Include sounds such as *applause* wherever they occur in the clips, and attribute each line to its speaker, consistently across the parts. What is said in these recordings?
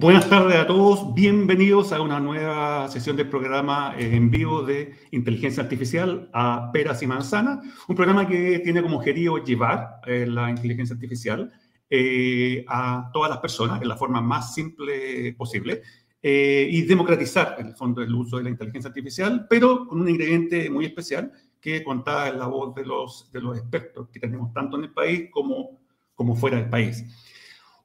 Speaker 1: Buenas tardes a todos, bienvenidos a una nueva sesión del programa en vivo de inteligencia artificial a peras y manzanas, un programa que tiene como objetivo llevar eh, la inteligencia artificial eh, a todas las personas en la forma más simple posible eh, y democratizar en el fondo el uso de la inteligencia artificial, pero con un ingrediente muy especial que contaba en la voz de los, de los expertos que tenemos tanto en el país como, como fuera del país.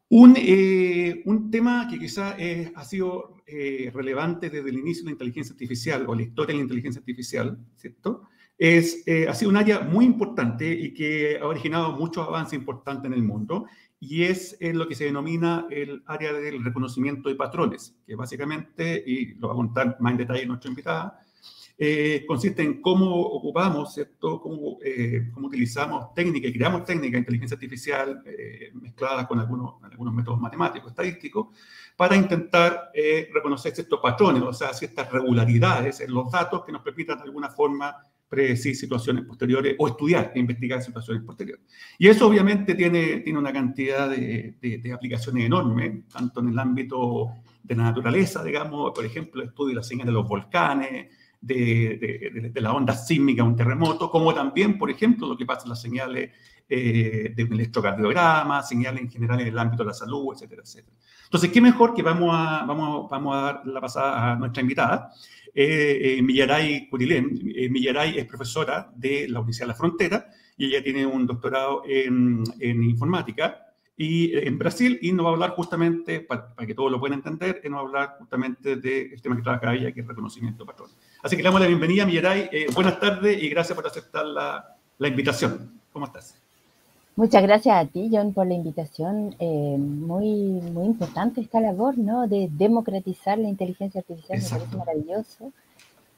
Speaker 1: Un, eh, un, tema que quizá ha sido eh, relevante desde el inicio de la inteligencia artificial o la historia de la inteligencia artificial, ¿cierto? Es, eh, ha sido un área muy importante y que ha originado muchos avances importantes en el mundo y es lo que se denomina el área del reconocimiento de patrones, que básicamente, y lo va a contar más en detalle nuestra invitada, eh, consiste en cómo ocupamos, ¿cierto? Cómo, eh, cómo utilizamos técnicas creamos técnicas inteligencia artificial eh, mezcladas con algunos, algunos métodos matemáticos, estadísticos, para intentar reconocer ciertos patrones, o sea, ciertas regularidades en los datos que nos permitan de alguna forma predecir situaciones posteriores o estudiar e investigar situaciones posteriores. Y eso obviamente tiene, tiene una cantidad de, de, de aplicaciones enormes, tanto en el ámbito de la naturaleza, digamos, por ejemplo, estudio de las señales de los volcanes, de, la onda sísmica, un terremoto, como también, por ejemplo, lo que pasa en las señales eh, de un electrocardiograma, señales en general en el ámbito de la salud, etcétera, etcétera. Entonces, ¿qué mejor que vamos a, vamos, vamos a dar la pasada a nuestra invitada? Eh, eh Millaray Curilén. Eh, Millaray es profesora de la Universidad de la Frontera y ella tiene un doctorado en, en informática y en Brasil y nos va a hablar justamente, para, que todos lo puedan entender, nos va a hablar justamente del tema que trabaja ella, que es reconocimiento de patrones. Así que le damos la bienvenida Millaray. Eh, buenas tardes y gracias por aceptar la, la, invitación. ¿Cómo estás?
Speaker 2: Muchas gracias a ti, John, por la invitación. Eh, muy, muy importante esta labor, ¿no? De democratizar la inteligencia artificial, me parece maravilloso.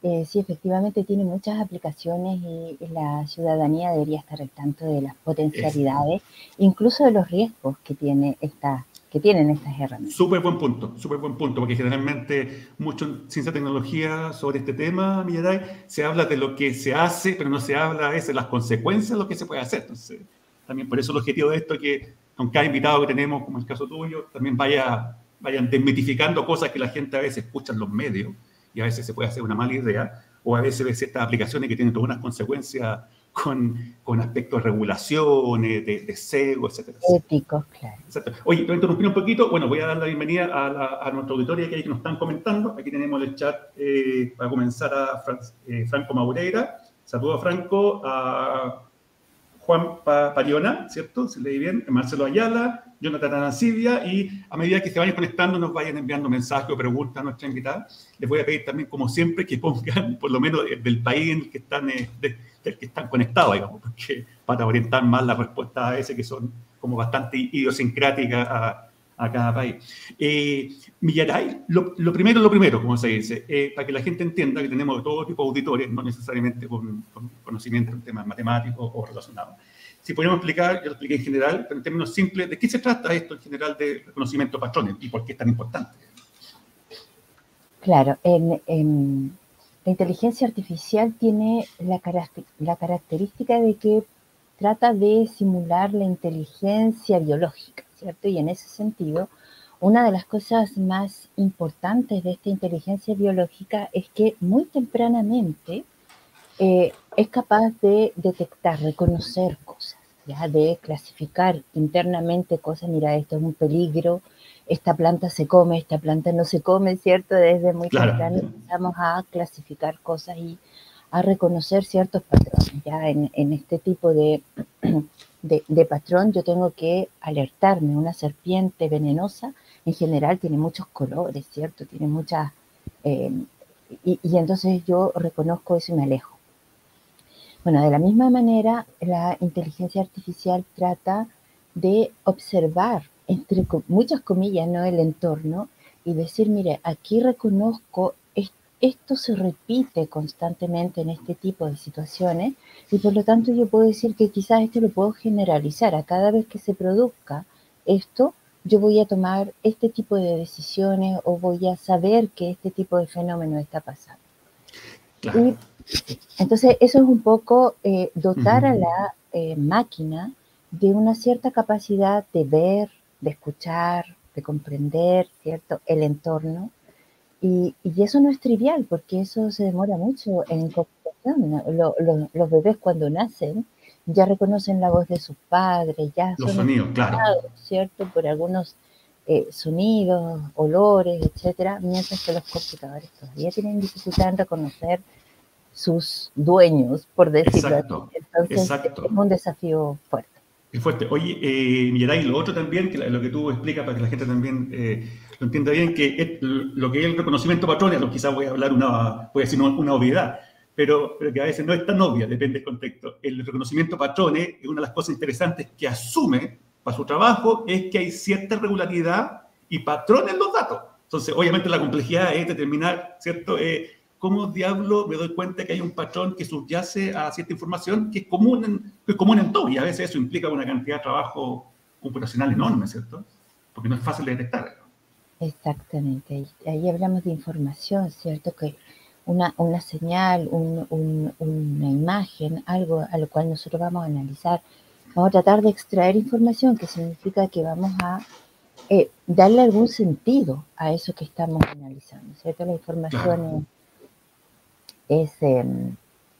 Speaker 2: Eh, sí, efectivamente tiene muchas aplicaciones y, la ciudadanía debería estar al tanto de las potencialidades, incluso de los riesgos que tiene esta que tienen estas herramientas.
Speaker 1: Súper buen punto, súper buen punto, porque generalmente mucho en ciencia y tecnología sobre este tema, Millaray, se habla de lo que se hace, pero no se habla de las consecuencias de lo que se puede hacer. Entonces, también por eso el objetivo de esto es que con cada invitado que tenemos, como el caso tuyo, también vaya, vayan desmitificando cosas que la gente a veces escucha en los medios y a veces se puede hacer una mala idea, o a veces ve ciertas aplicaciones que tienen todas unas consecuencias con, con aspectos de regulaciones, de, de SEO, etcétera.
Speaker 2: Éticos, claro.
Speaker 1: Oye, voy a interrumpir un poquito. Bueno, voy a dar la bienvenida a, a nuestra auditoría que hay que nos están comentando. Aquí tenemos el chat eh, para comenzar a eh, Franco Maureira. Saludos a Franco, a Juan Pariona, ¿cierto? Se leí bien, Marcelo Ayala, Jonathan Arancibia, y a medida que se vayan conectando, nos vayan enviando mensajes o preguntas a nuestra invitada. Les voy a pedir también, como siempre, que pongan, por lo menos del país en el que están, eh, que están conectados, digamos, porque para orientar más la respuesta a ese que son como bastante idiosincráticas a, cada país. Eh, Millaray, lo, primero, lo primero, como se dice, eh, para que la gente entienda que tenemos todo tipo de auditores, no necesariamente con, conocimiento en temas matemáticos o relacionados. Si podemos explicar, yo lo expliqué en general, pero en términos simples, ¿de qué se trata esto en general de reconocimiento de patrones y por qué es tan importante?
Speaker 2: Claro, en, la inteligencia artificial tiene la, característica de que trata de simular la inteligencia biológica. ¿cierto? Y en ese sentido, una de las cosas más importantes de esta inteligencia biológica es que muy tempranamente eh, es capaz de detectar, reconocer cosas, ¿ya? de clasificar internamente cosas, mira, esto es un peligro, esta planta se come, esta planta no se come, ¿cierto? Desde muy temprano empezamos a clasificar cosas y a reconocer ciertos patrones. Ya en, en este tipo *clears throat* de de, patrón yo tengo que alertarme. Una serpiente venenosa en general tiene muchos colores, ¿cierto? Tiene muchas... Eh, y, entonces yo reconozco eso y me alejo. Bueno, de la misma manera, la inteligencia artificial trata de observar, entre muchas comillas, ¿no? el entorno y decir, mire, aquí reconozco esto se repite constantemente en este tipo de situaciones y por lo tanto yo puedo decir que quizás esto lo puedo generalizar. A cada vez que se produzca esto, yo voy a tomar este tipo de decisiones o voy a saber que este tipo de fenómeno está pasando. Y, entonces, eso es un poco eh, dotar a la eh, máquina de una cierta capacidad de ver, de escuchar, de comprender, ¿cierto?, el entorno. Y, y, eso no es trivial, porque eso se demora mucho en incorporación. los bebés cuando nacen ya reconocen la voz de sus padres, ya
Speaker 1: los son sonidos, claro.
Speaker 2: ¿cierto?, por algunos eh, sonidos, olores, etcétera, mientras que los computadores todavía tienen dificultad en reconocer sus dueños, por decirlo
Speaker 1: exacto,
Speaker 2: así. Entonces,
Speaker 1: exacto.
Speaker 2: es un desafío fuerte.
Speaker 1: Es fuerte. Oye, eh, Mirai, lo otro también, que lo que tú explicas para que la gente también eh, lo entienda bien, que es lo que es el reconocimiento patrones, lo quizás voy a hablar una, voy a decir una obviedad, pero, pero, que a veces no es tan obvia, depende del contexto. El reconocimiento patrones es una de las cosas interesantes que asume para su trabajo, es que hay cierta regularidad y patrones en los datos. Entonces, obviamente la complejidad es determinar, ¿cierto? Eh, ¿Cómo diablo me doy cuenta que hay un patrón que subyace a cierta información que es común en, que es común en todo? Y a veces eso implica una cantidad de trabajo computacional enorme, ¿cierto? Porque no es fácil de detectar.
Speaker 2: Exactamente. Ahí hablamos de información, ¿cierto? Que una, una señal, un, un, una imagen, algo a lo cual nosotros vamos a analizar, vamos a tratar de extraer información, que significa que vamos a eh, darle algún sentido a eso que estamos analizando, ¿cierto? La información claro. es, es, eh,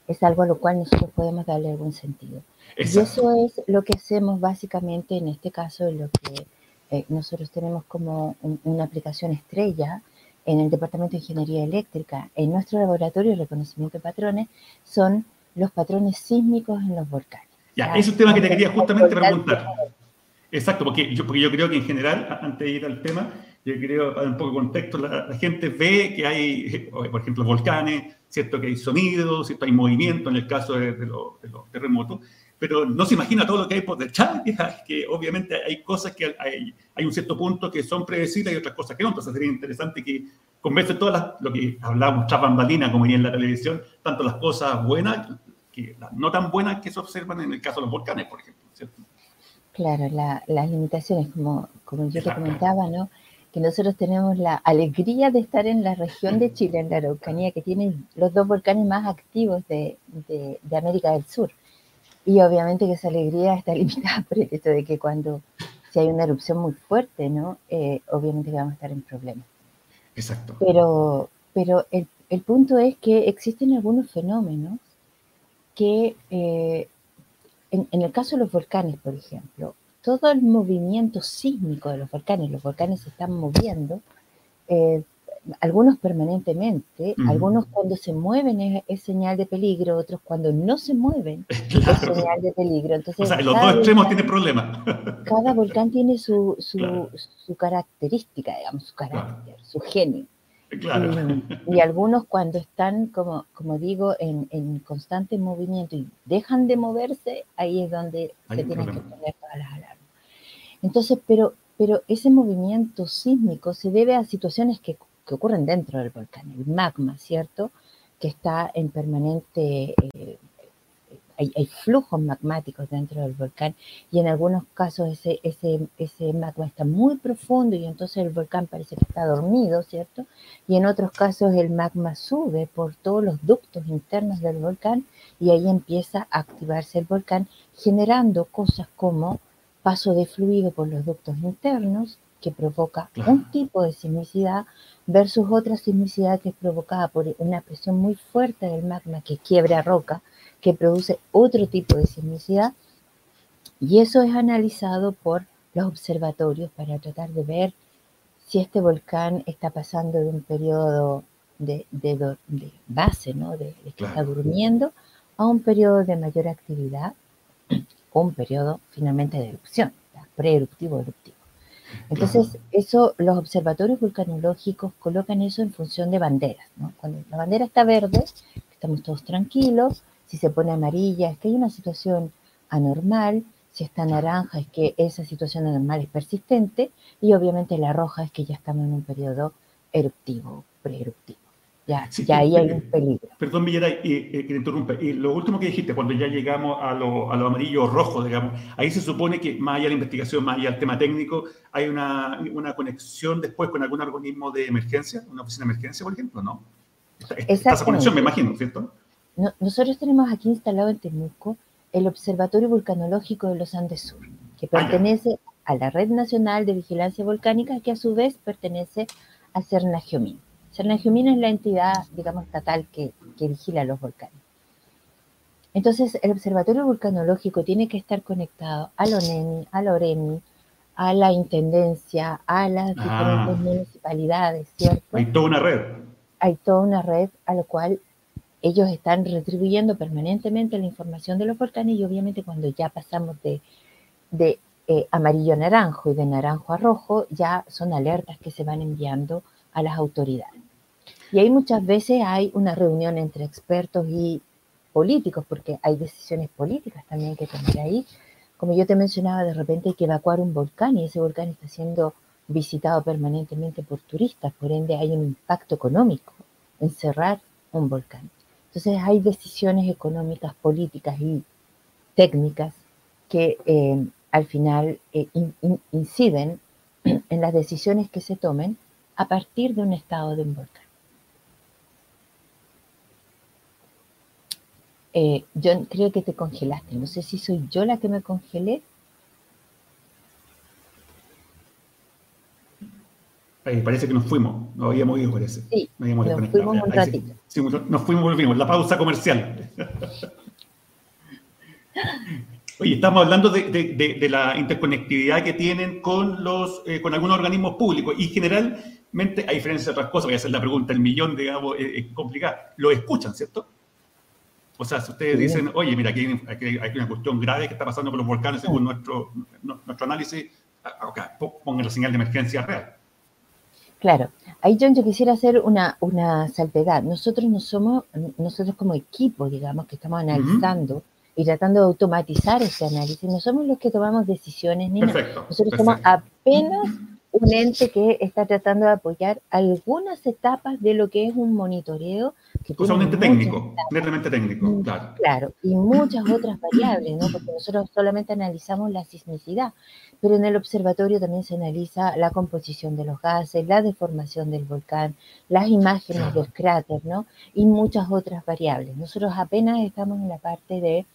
Speaker 2: es, algo a lo cual nosotros podemos darle algún sentido. Exacto. Y eso es lo que hacemos básicamente en este caso, lo que eh, nosotros tenemos como un, una aplicación estrella en el Departamento de Ingeniería Eléctrica, en nuestro laboratorio de reconocimiento de patrones, son los patrones sísmicos en los volcanes.
Speaker 1: Ya, es un tema que te quería justamente preguntar. Exacto, porque yo, porque yo creo que en general, antes de ir al tema, yo creo, para un poco de contexto, la, la, gente ve que hay, por ejemplo, volcanes, ¿cierto? Que hay sonidos, ¿cierto? Hay movimiento en el caso de, de, los, de los terremotos, pero no se imagina todo lo que hay por detrás, *laughs* que obviamente hay cosas que hay, hay un cierto punto que son predecibles y otras cosas que no. Entonces sería interesante que converse todas las, lo que hablábamos, tras bambalina, como en la televisión, tanto las cosas buenas, que las no tan buenas que se observan en el caso de los volcanes, por ejemplo, ¿cierto?
Speaker 2: Claro, la, las limitaciones, como, como yo te comentaba, ¿no? Que nosotros tenemos la alegría de estar en la región de Chile, en la Araucanía, que tiene los dos volcanes más activos de, de, de América del Sur. Y obviamente que esa alegría está *laughs* limitada por el hecho de que cuando si hay una erupción muy fuerte, ¿no? Eh, obviamente que vamos a estar en problemas.
Speaker 1: Exacto.
Speaker 2: Pero, pero el, el, punto es que existen algunos fenómenos que, eh, en, en, el caso de los volcanes, por ejemplo, todo el movimiento sísmico de los volcanes, los volcanes se están moviendo, eh, algunos permanentemente, mm. algunos cuando se mueven es, es, señal de peligro, otros cuando no se mueven *laughs* claro. es señal de peligro. Entonces,
Speaker 1: o sea, los dos extremos tienen problemas.
Speaker 2: Cada volcán tiene su, su, claro. su, característica, digamos, su carácter, claro. su genio.
Speaker 1: Claro.
Speaker 2: Y, y, algunos cuando están, como, como digo, en, en, constante movimiento y dejan de moverse, ahí es donde Hay se tienen problema. que poner. Entonces, pero, pero ese movimiento sísmico se debe a situaciones que ocurren dentro del volcán, el magma, ¿cierto? Que está en permanente, eh, hay, hay, flujos magmáticos dentro del volcán y en algunos casos ese, ese, ese magma está muy profundo y entonces el volcán parece que está dormido, ¿cierto? Y en otros casos el magma sube por todos los ductos internos del volcán y ahí empieza a activarse el volcán generando cosas como paso de fluido por los ductos internos, que provoca claro. un tipo de sismicidad versus otra sismicidad que es provocada por una presión muy fuerte del magma que quiebra roca, que produce otro tipo de sismicidad. Y eso es analizado por los observatorios para tratar de ver si este volcán está pasando de un periodo de, de, de base, ¿no? de, de que claro. está durmiendo, a un periodo de mayor actividad un periodo finalmente de erupción, pre-eruptivo eruptivo. Entonces, claro. eso, los observatorios vulcanológicos colocan eso en función de banderas, ¿no? Cuando la bandera está verde, estamos todos tranquilos, si se pone amarilla es que hay una situación anormal, si está naranja es que esa situación anormal es persistente y obviamente la roja es que ya estamos en un periodo eruptivo, preeruptivo. Ya, sí, ya ahí hay un peligro.
Speaker 1: Perdón, Villera, eh, eh, que te interrumpe. Y lo último que dijiste, cuando ya llegamos a lo, a lo amarillo o rojo, digamos, ahí se supone que más allá de la investigación, más allá del tema técnico, hay una, una conexión después con algún organismo de emergencia, una oficina de emergencia, por ejemplo, ¿no? Esa, esa conexión, me imagino, ¿cierto?
Speaker 2: No, nosotros tenemos aquí instalado en Temuco el Observatorio Vulcanológico de los Andes Sur, que pertenece ah, a la Red Nacional de Vigilancia Volcánica, que a su vez pertenece a Cernagiomín. Cernagiomín es la entidad, digamos, estatal que, que vigila los volcanes. Entonces, el Observatorio Vulcanológico tiene que estar conectado a la ONEMI, a la OREMI, a la Intendencia, a las
Speaker 1: Ah.
Speaker 2: diferentes municipalidades, ¿cierto?
Speaker 1: Hay toda una red.
Speaker 2: Hay toda una red a la cual ellos están retribuyendo permanentemente la información de los volcanes y obviamente cuando ya pasamos de, de eh, amarillo a naranjo y de naranjo a rojo, ya son alertas que se van enviando a las autoridades. Y ahí muchas veces hay una reunión entre expertos y políticos, porque hay decisiones políticas también que tomar ahí. Como yo te mencionaba, de repente hay que evacuar un volcán y ese volcán está siendo visitado permanentemente por turistas, por ende hay un impacto económico en cerrar un volcán. Entonces hay decisiones económicas, políticas y técnicas que eh, al final eh, in- in- inciden *clears throat* en las decisiones que se tomen a partir de un estado de un volcán. Eh, yo creo que te congelaste. No sé si soy yo la que me congelé.
Speaker 1: Parece que nos fuimos. Nos habíamos ido, parece.
Speaker 2: Sí,
Speaker 1: Nos
Speaker 2: fuimos un
Speaker 1: sí.
Speaker 2: ratito.
Speaker 1: Sí, nos fuimos y volvimos. La pausa comercial. Oye, estamos hablando de, de- de- de la interconectividad que tienen con, los, eh, con algunos organismos públicos y generalmente, a diferencia de otras cosas, voy a hacer la pregunta, el millón, digamos, es, es complicada, lo escuchan, ¿cierto? O sea, si ustedes dicen, oye, mira, aquí hay, aquí hay una cuestión grave que está pasando con los volcanes según nuestro, nuestro análisis, ah, ok, po- pongan la señal de emergencia real.
Speaker 2: Claro, ahí John, yo quisiera hacer una, una salvedad. Nosotros no somos, nosotros como equipo, digamos, que estamos analizando y tratando de automatizar ese análisis, no somos los que tomamos decisiones ni nada.
Speaker 1: Perfecto.
Speaker 2: Nosotros
Speaker 1: perfecto.
Speaker 2: somos apenas un ente que está tratando de apoyar algunas etapas de lo que es un monitoreo que
Speaker 1: O sea, un ente técnico, netamente técnico,
Speaker 2: Mm,
Speaker 1: claro.
Speaker 2: Claro, y muchas otras variables, ¿no? Porque nosotros solamente analizamos la sismicidad, pero en el observatorio también se analiza la composición de los gases, la deformación del volcán, las imágenes
Speaker 1: Claro.
Speaker 2: del cráter, ¿no? Y muchas otras variables. Nosotros apenas estamos en la parte de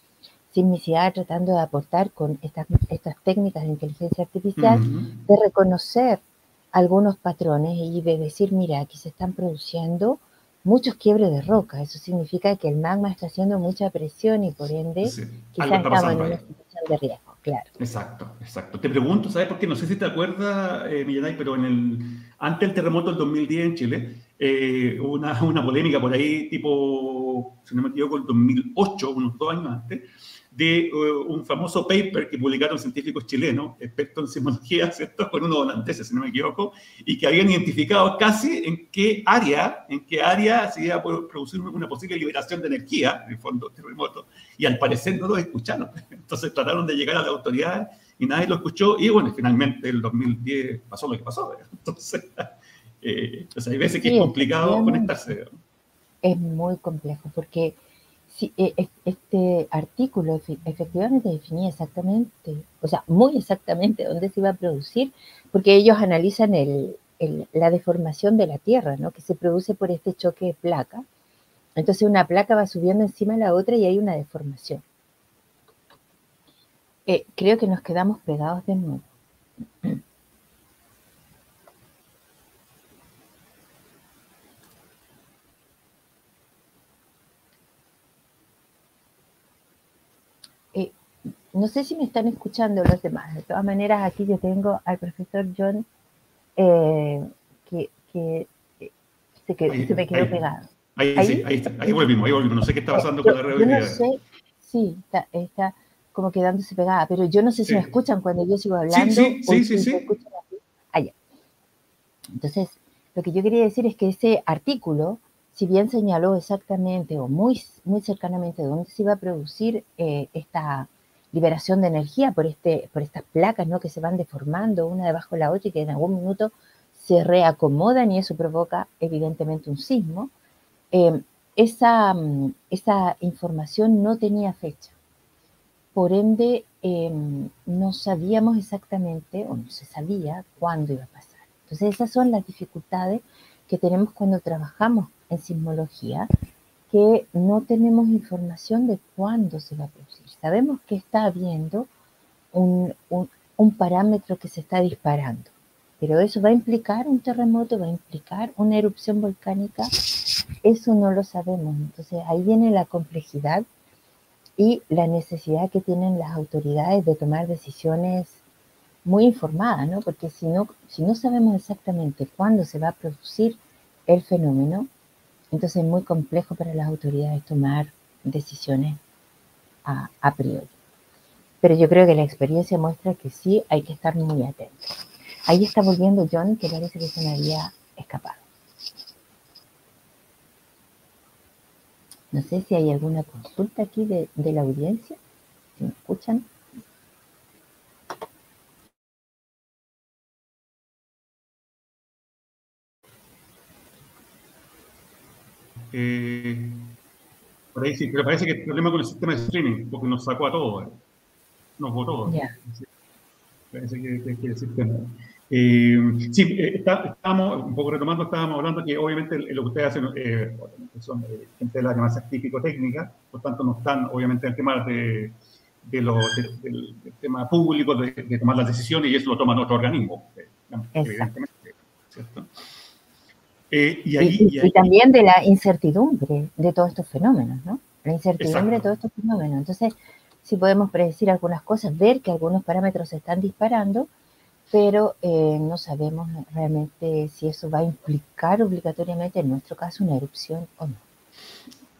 Speaker 2: sismicidad tratando de aportar con estas, estas técnicas de inteligencia artificial de reconocer algunos patrones y de decir, mira, aquí se están produciendo muchos quiebres de roca. Eso significa que el magma está haciendo mucha presión y por ende
Speaker 1: Sí,
Speaker 2: quizás estamos en una situación de riesgo, claro.
Speaker 1: Exacto, exacto. Te pregunto, ¿sabes por qué? No sé si te acuerdas, eh, Millanay, pero en el, antes del terremoto del 2010 en Chile, eh, hubo una, *laughs* una polémica por ahí, tipo, si no me equivoco, el 2008, unos dos años antes, de eh, un famoso paper que publicaron científicos chilenos, expertos en sismología, ¿cierto? Con unos holandeses, si no me equivoco, y que habían identificado casi en qué área, en qué área se iba a producir una posible liberación de energía, en el fondo terremoto, y al parecer no lo escucharon. *laughs* Entonces trataron de llegar a la autoridad y nadie lo escuchó, y bueno, finalmente el 2010 pasó lo que pasó. ¿verdad? *laughs* Entonces, eh, entonces hay veces que
Speaker 2: Sí,
Speaker 1: es complicado conectarse.
Speaker 2: Es muy complejo porque este artículo efe- efectivamente definía exactamente, o sea, muy exactamente dónde se iba a producir, porque ellos analizan el- la deformación de la Tierra, ¿no? que se produce por este choque de placa. Entonces una placa va subiendo encima de la otra y hay una deformación. Eh, creo que nos quedamos pegados de nuevo. Eh, no sé si me están escuchando los demás. De todas maneras, aquí yo tengo al profesor John eh, que, que, se, que-
Speaker 1: Ahí,
Speaker 2: se me quedó
Speaker 1: ahí.
Speaker 2: pegado.
Speaker 1: Ahí,
Speaker 2: ¿Ahí?
Speaker 1: sí, ahí, está, ahí volvimos, ahí volvimos. No sé qué está pasando
Speaker 2: Yo-
Speaker 1: con la hoy
Speaker 2: no sé, sí, está, está como quedándose pegada, pero yo no sé si
Speaker 1: Sí.
Speaker 2: me escuchan cuando yo sigo hablando.
Speaker 1: sí,
Speaker 2: o
Speaker 1: sí,
Speaker 2: si
Speaker 1: sí, sí.
Speaker 2: escuchan así. Ah. Entonces, lo que yo quería decir es que ese artículo, si bien señaló exactamente o muy, muy cercanamente dónde se iba a producir eh, esta liberación de energía por, este, por estas placas ¿no? que se van deformando una debajo de la otra y que en algún minuto se reacomodan y eso provoca evidentemente un sismo, eh, esa, esa información no tenía fecha. Por ende, eh, no sabíamos exactamente, o no se sabía, cuándo iba a pasar. Entonces, esas son las dificultades que tenemos cuando trabajamos en sismología, que no tenemos información de cuándo se va a producir. Sabemos que está habiendo un, un- un parámetro que se está disparando. Pero eso va a implicar un terremoto, va a implicar una erupción volcánica, eso no lo sabemos. Entonces ahí viene la complejidad y la necesidad que tienen las autoridades de tomar decisiones muy informadas, ¿no? Porque si no, si no sabemos exactamente cuándo se va a producir el fenómeno, entonces es muy complejo para las autoridades tomar decisiones a, priori. Pero yo creo que la experiencia muestra que sí hay que estar muy atentos. Ahí está volviendo John, que parece que se me había escapado. No sé si hay alguna consulta aquí de la audiencia, si me escuchan.
Speaker 1: Eh, por ahí sí, pero parece que el problema con el sistema de streaming, porque nos sacó a todos, nos votó.
Speaker 2: Ya.
Speaker 1: Parece que, que, que el sistema. Eh, sí, eh, está, estábamos, un poco retomando, estábamos hablando que obviamente lo que ustedes hacen eh, son eh, gente del área más científico-técnica, por tanto no están obviamente en el tema de, de lo, de, del, del, tema público, de, de, tomar las decisiones, y eso lo toman otro organismo, eh, evidentemente, ¿cierto?
Speaker 2: Eh, y, ahí, y, y, y, también de la incertidumbre de todos estos fenómenos, ¿no? La incertidumbre Exacto. de todos estos fenómenos. Entonces, si podemos predecir algunas cosas, ver que algunos parámetros se están disparando, pero eh, no sabemos realmente si eso va a implicar obligatoriamente, en nuestro caso, una erupción o no.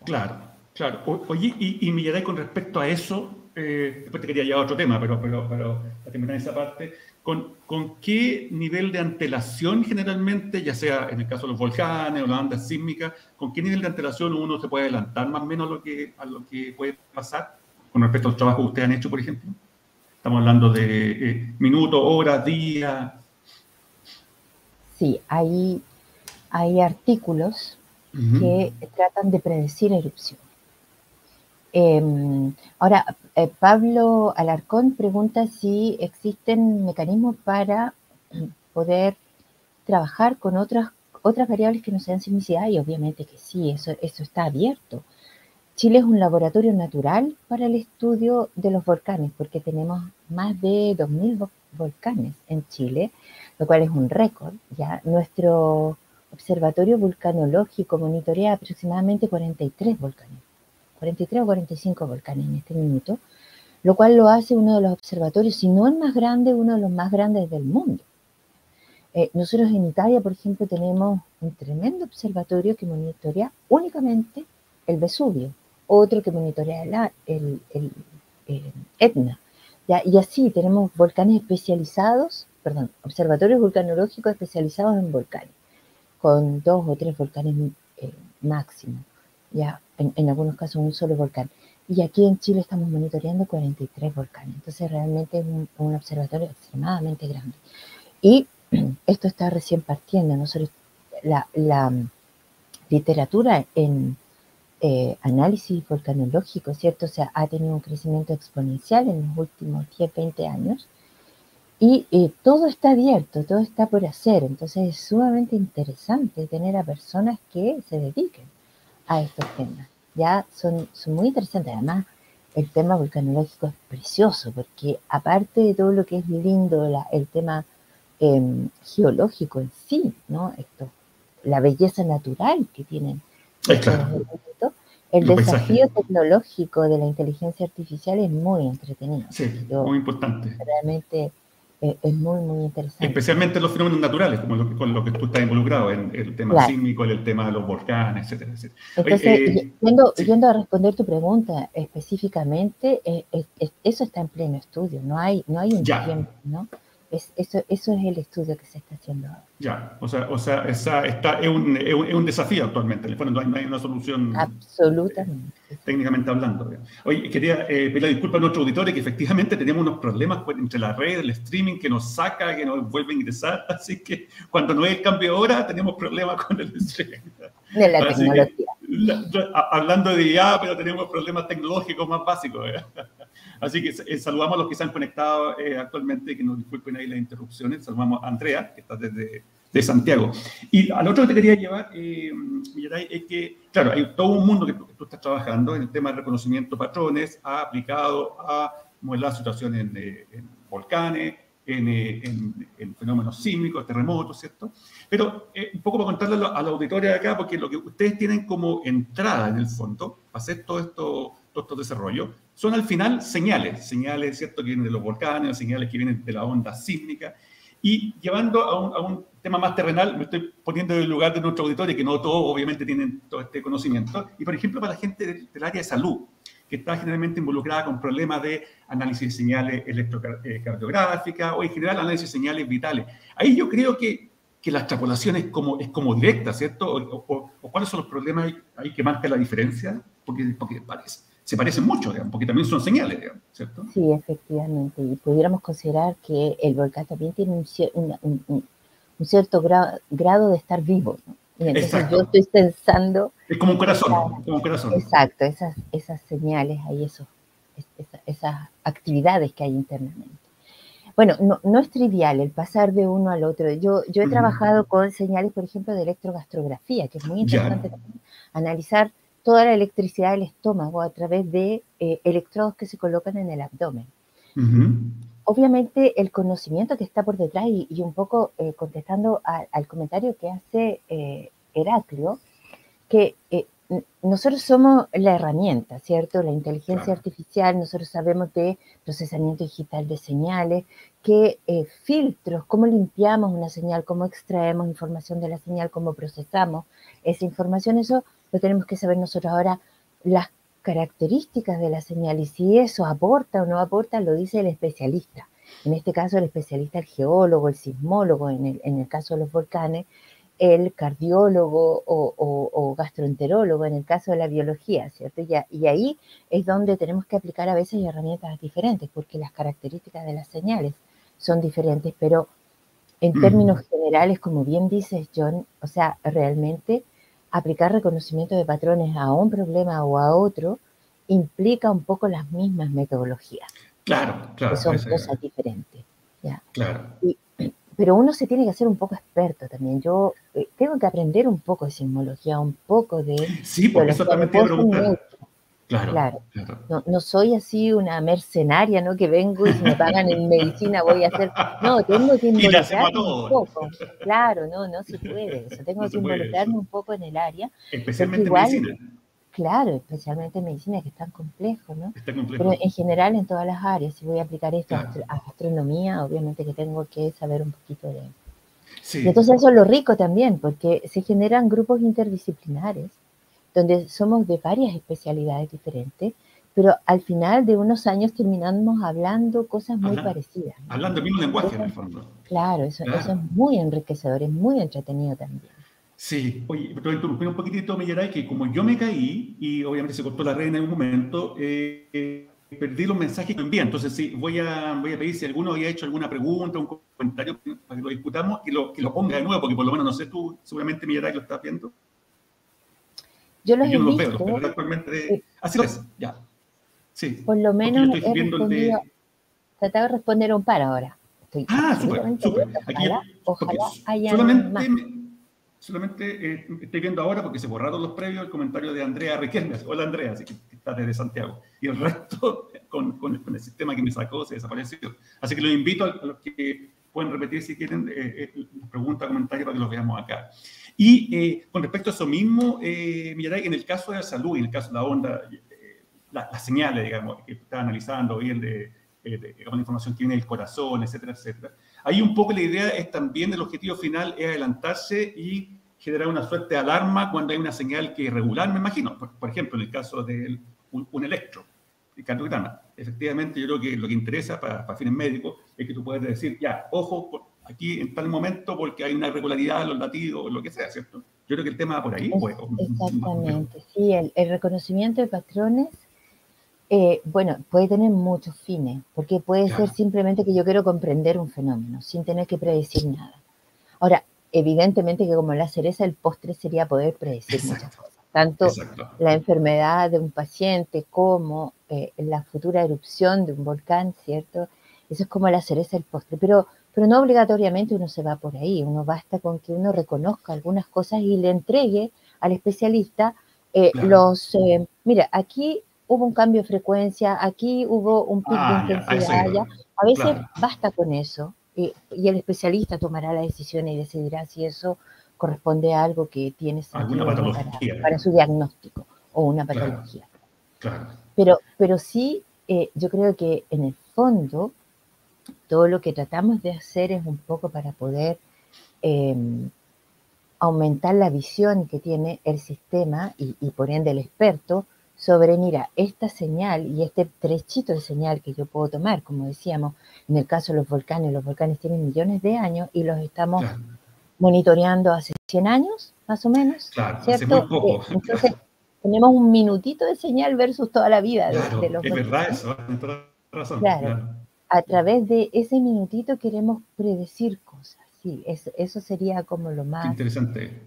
Speaker 1: Claro, claro. O, oye, y, y Millaray, con respecto a eso, eh, después te quería llevar a otro tema, pero, pero, pero para terminar esa parte, ¿con, ¿con qué nivel de antelación generalmente, ya sea en el caso de los volcanes o las ondas sísmicas, con qué nivel de antelación uno se puede adelantar más o menos a lo que, a lo que puede pasar con respecto al trabajo que ustedes han hecho, por ejemplo? Estamos hablando de eh, minutos, horas, días.
Speaker 2: Sí, hay, hay artículos uh -huh. que tratan de predecir erupciones. Eh, ahora, eh, Pablo Alarcón pregunta si existen mecanismos para poder trabajar con otras, otras variables que no sean sismicidad y obviamente que sí, eso, eso está abierto. Chile es un laboratorio natural para el estudio de los volcanes porque tenemos más de 2.000 volcanes en Chile, lo cual es un récord. Ya nuestro observatorio vulcanológico monitorea aproximadamente 43 volcanes, 43 o 45 volcanes en este minuto, lo cual lo hace uno de los observatorios, si no el más grande, uno de los más grandes del mundo. Eh, nosotros en Italia, por ejemplo, tenemos un tremendo observatorio que monitorea únicamente el Vesubio, otro que monitorea el, el Etna. Y así tenemos volcanes especializados, perdón, observatorios vulcanológicos especializados en volcanes, con dos o tres volcanes eh, máximo, ya en, algunos casos un solo volcán. Y aquí en Chile estamos monitoreando 43 volcanes, entonces realmente es un, observatorio extremadamente grande. Y *clears throat* esto está recién partiendo, nosotros, la, la literatura en eh, análisis volcanológico, ¿cierto? O sea, ha tenido un crecimiento exponencial en los últimos 10, 20 años y todo está abierto, todo está por hacer. Entonces es sumamente interesante tener a personas que se dediquen a estos temas. Ya son, son muy interesantes. Además, el tema volcanológico es precioso porque aparte de todo lo que es lindo, la, el tema eh, geológico en sí, ¿no? Esto, la belleza natural que tienen
Speaker 1: claro.
Speaker 2: El desafío tecnológico de la inteligencia artificial es muy entretenido.
Speaker 1: Sí, Yo, muy importante.
Speaker 2: Realmente eh, es muy, muy interesante.
Speaker 1: Especialmente los fenómenos naturales, como lo, con lo que tú estás involucrado, en el tema claro. sísmico, en el tema de los volcanes, etcétera, etcétera.
Speaker 2: Entonces, eh, yendo, sí. yendo, a responder tu pregunta específicamente, eh, eso está en pleno estudio, no hay, no hay un ya. tiempo, ¿no? Es, eso, eso es el estudio que se está haciendo ahora.
Speaker 1: Ya, o sea, o sea esa, está, es, un, es, un, es un desafío actualmente. En no hay, no hay una solución.
Speaker 2: Absolutamente.
Speaker 1: Eh, técnicamente hablando. Oye, quería eh, pedir disculpas a nuestros auditores que efectivamente tenemos unos problemas entre la red, el streaming que nos saca, que nos vuelve a ingresar. *laughs* Así que cuando no es cambio de hora, tenemos problemas con el streaming.
Speaker 2: De la así tecnología.
Speaker 1: Que, la, hablando de IA, pero tenemos problemas tecnológicos más básicos. ¿eh? Así que eh, saludamos a los que se han conectado eh, actualmente, que nos disculpen ahí las interrupciones. Saludamos a Andrea, que está desde de Santiago. Y al otro que te quería llevar, eh, es que, claro, hay todo un mundo que tú, estás trabajando en el tema de reconocimiento de patrones, ha aplicado a modelar situaciones en, en volcanes, eh, en, fenómenos sísmicos, terremotos, ¿cierto? Pero eh, un poco para contarle a la auditoría de acá, porque lo que ustedes tienen como entrada en el fondo, hacer todo esto, todo estos desarrollos, son al final señales, señales, ¿cierto?, que vienen de los volcanes, señales que vienen de la onda sísmica, y llevando a un, tema más terrenal, me estoy poniendo en el lugar de nuestro auditorio, que no todos obviamente tienen todo este conocimiento, y por ejemplo para la gente del área de salud, que está generalmente involucrada con problemas de análisis de señales electrocardiográficas o en general análisis de señales vitales. Ahí yo creo que, que la extrapolación es como, es como directa, ¿cierto? O, cuáles son los problemas ahí que marcan la diferencia, porque, porque parece, se parecen mucho, digamos, porque también son señales, digamos, ¿cierto?
Speaker 2: Sí, efectivamente. Y pudiéramos considerar que el volcán también tiene un, un, un cierto grado de estar vivo, ¿no? Y entonces yo estoy pensando...
Speaker 1: Es como un corazón, como un corazón.
Speaker 2: Exacto, esas, esas señales ahí, esos, esas, actividades que hay internamente. Bueno, no, no, es trivial el pasar de uno al otro. Yo, yo he trabajado con señales, por ejemplo, de electrogastrografía, que es muy interesante analizar toda la electricidad del estómago a través de eh, electrodos que se colocan en el abdomen. Obviamente el conocimiento que está por detrás y, un poco eh, contestando al comentario que hace eh, Heraclio, que eh, nosotros somos la herramienta, ¿cierto? La inteligencia artificial, nosotros sabemos de procesamiento digital de señales, qué filtros, cómo limpiamos una señal, cómo extraemos información de la señal, cómo procesamos esa información, eso tenemos que saber nosotros ahora. Las características de la señal y si eso aporta o no aporta, lo dice el especialista. En este caso, el especialista, el geólogo, el sismólogo, en el, en el caso de los volcanes, el cardiólogo o, gastroenterólogo en el caso de la biología, ¿cierto? Y, y, ahí es donde tenemos que aplicar a veces herramientas diferentes, porque las características de las señales son diferentes, pero en términos generales, como bien dices, John, o sea, realmente aplicar reconocimiento de patrones a un problema o a otro implica un poco las mismas metodologías.
Speaker 1: Claro, claro.
Speaker 2: Que son cosas diferentes.
Speaker 1: Claro.
Speaker 2: pero uno se tiene que hacer un poco experto también. Yo eh, tengo que aprender un poco de sismología, un poco de...
Speaker 1: Sí, porque eso también te preguntar.
Speaker 2: Claro, claro. No, no, soy así una mercenaria, ¿no? Que vengo y si me pagan en medicina voy a hacer. No, tengo que *laughs* involucrarme un poco. Claro, no, no se puede. Eso. *laughs* Tengo que involucrarme un poco en el área.
Speaker 1: Especialmente en medicina.
Speaker 2: Claro, especialmente en medicina, que es tan complejo, ¿no?
Speaker 1: Está complejo.
Speaker 2: Pero en general en todas las áreas. Si voy a aplicar esto a astronomía, obviamente que tengo que saber un poquito de. Sí. Y entonces eso es lo rico también, porque se generan grupos interdisciplinares donde somos de varias especialidades diferentes, pero al final de unos años terminamos hablando cosas muy parecidas.
Speaker 1: Hablando el mismo lenguaje, en el fondo.
Speaker 2: Claro eso, es muy enriquecedor, es muy entretenido también.
Speaker 1: Sí, oye, pero interrumpir un poquitito, Millaray, que como yo me caí y obviamente se cortó la red en algún momento, eh, eh, perdí los mensajes que envié. Entonces, sí, voy a, voy a pedir si alguno había hecho alguna pregunta, un comentario para que lo discutamos y lo, que lo ponga de nuevo, porque por lo menos no sé tú, seguramente Millaray lo estás viendo.
Speaker 2: Yo los he visto.
Speaker 1: pero actualmente... Así es, ya. Sí.
Speaker 2: Por lo menos he respondido, tratado de responder un par ahora.
Speaker 1: ah, súper, súper.
Speaker 2: Ojalá, ojalá haya
Speaker 1: solamente, más. solamente eh, estoy viendo ahora porque se borraron los previos el comentario de Andrea Riquelme. Hola Andrea, así que está desde Santiago. Y el resto, *laughs* con, con, el sistema que me sacó, se desapareció. Así que los invito a, los que pueden repetir si quieren eh, eh, preguntas, comentarios para que los veamos acá. Y eh, con respecto a eso mismo, eh, en el caso de la salud, en el caso de la onda, eh, las señales, digamos, que está analizando, bien de, de, la información que viene del corazón, etcétera, etcétera. Ahí un poco la idea es también el objetivo final es adelantarse y generar una suerte de alarma cuando hay una señal que es regular, me imagino. Por, ejemplo, en el caso de un, un electro, el. Efectivamente, yo creo que lo que interesa para, para fines médicos es que tú puedes decir, ya, ojo, aquí en tal momento porque hay una irregularidad en los latidos o lo que sea, ¿cierto? Yo creo que el tema va por ahí. Pues,
Speaker 2: exactamente, sí, el, reconocimiento de patrones, eh, bueno, puede tener muchos fines, porque puede ser simplemente que yo quiero comprender un fenómeno sin tener que predecir nada. Ahora, evidentemente que como la cereza el postre sería poder predecir muchas cosas, tanto la enfermedad de un paciente como eh, la futura erupción de un volcán, ¿cierto? Eso es como la cereza del postre, pero pero no obligatoriamente uno se va por ahí, uno basta con que uno reconozca algunas cosas y le entregue al especialista eh, los... Eh, mira, aquí hubo un cambio de frecuencia, aquí hubo un pico de
Speaker 1: Ah, eso
Speaker 2: intensidad, ya. A veces
Speaker 1: Claro.
Speaker 2: basta con eso y, y el especialista tomará la decisión y decidirá si eso corresponde a algo que tiene sentido para, para su diagnóstico o una
Speaker 1: Claro.
Speaker 2: patología.
Speaker 1: Claro.
Speaker 2: Pero, pero sí, eh, yo creo que en el fondo, todo lo que tratamos de hacer es un poco para poder eh, aumentar la visión que tiene el sistema y, y por ende el experto sobre, mira, esta señal y este trechito de señal que yo puedo tomar, como decíamos, en el caso de los volcanes, los volcanes tienen millones de años y los estamos
Speaker 1: Claro.
Speaker 2: monitoreando hace 100 años, más o menos,
Speaker 1: Claro, hace muy poco.
Speaker 2: Eh, entonces, tenemos un minutito de señal versus toda la vida de, los
Speaker 1: es
Speaker 2: volcanes.
Speaker 1: verdad eso, tienes toda la razón.
Speaker 2: Claro. A través de ese minutito queremos predecir cosas. Sí, eso, eso sería como lo
Speaker 1: Qué
Speaker 2: más,
Speaker 1: interesante.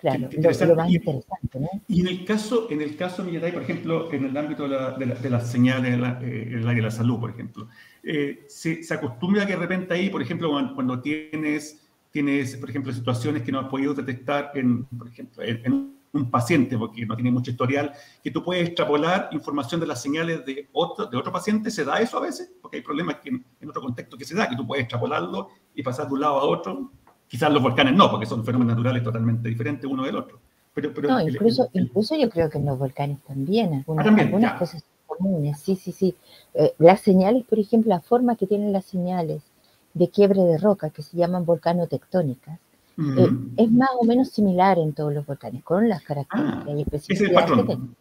Speaker 2: claro,
Speaker 1: qué interesante.
Speaker 2: lo más
Speaker 1: Y-
Speaker 2: interesante, ¿no?
Speaker 1: Y en el caso, en el caso Millatay, por ejemplo, en el ámbito de, la- de la- de las señales en, la- eh, en el área de la salud, por ejemplo, eh, se, se acostumbra que de repente ahí, por ejemplo, cuando, cuando tienes, tienes, por ejemplo, situaciones que no has podido detectar en, por ejemplo, en, en un paciente, porque no tiene mucho historial, que tú puedes extrapolar información de las señales de otro, de otro paciente, ¿se da eso a veces? Porque hay problemas que en, en otro contexto que se da, que tú puedes extrapolarlo y pasar de un lado a otro. Quizás los volcanes no, porque son fenómenos naturales totalmente diferentes uno del otro. Pero, pero
Speaker 2: No, incluso,
Speaker 1: el-
Speaker 2: incluso yo creo que en los volcanes también, algunas,
Speaker 1: Ah, también,
Speaker 2: algunas cosas comunes, sí, sí, sí. Eh, las señales, por ejemplo, la forma que tienen las señales de quiebre de roca, que se llaman volcanotectónicas, Eh, es más o menos similar en todos los volcanes, con las características
Speaker 1: Ah,
Speaker 2: y especificidades que tienen.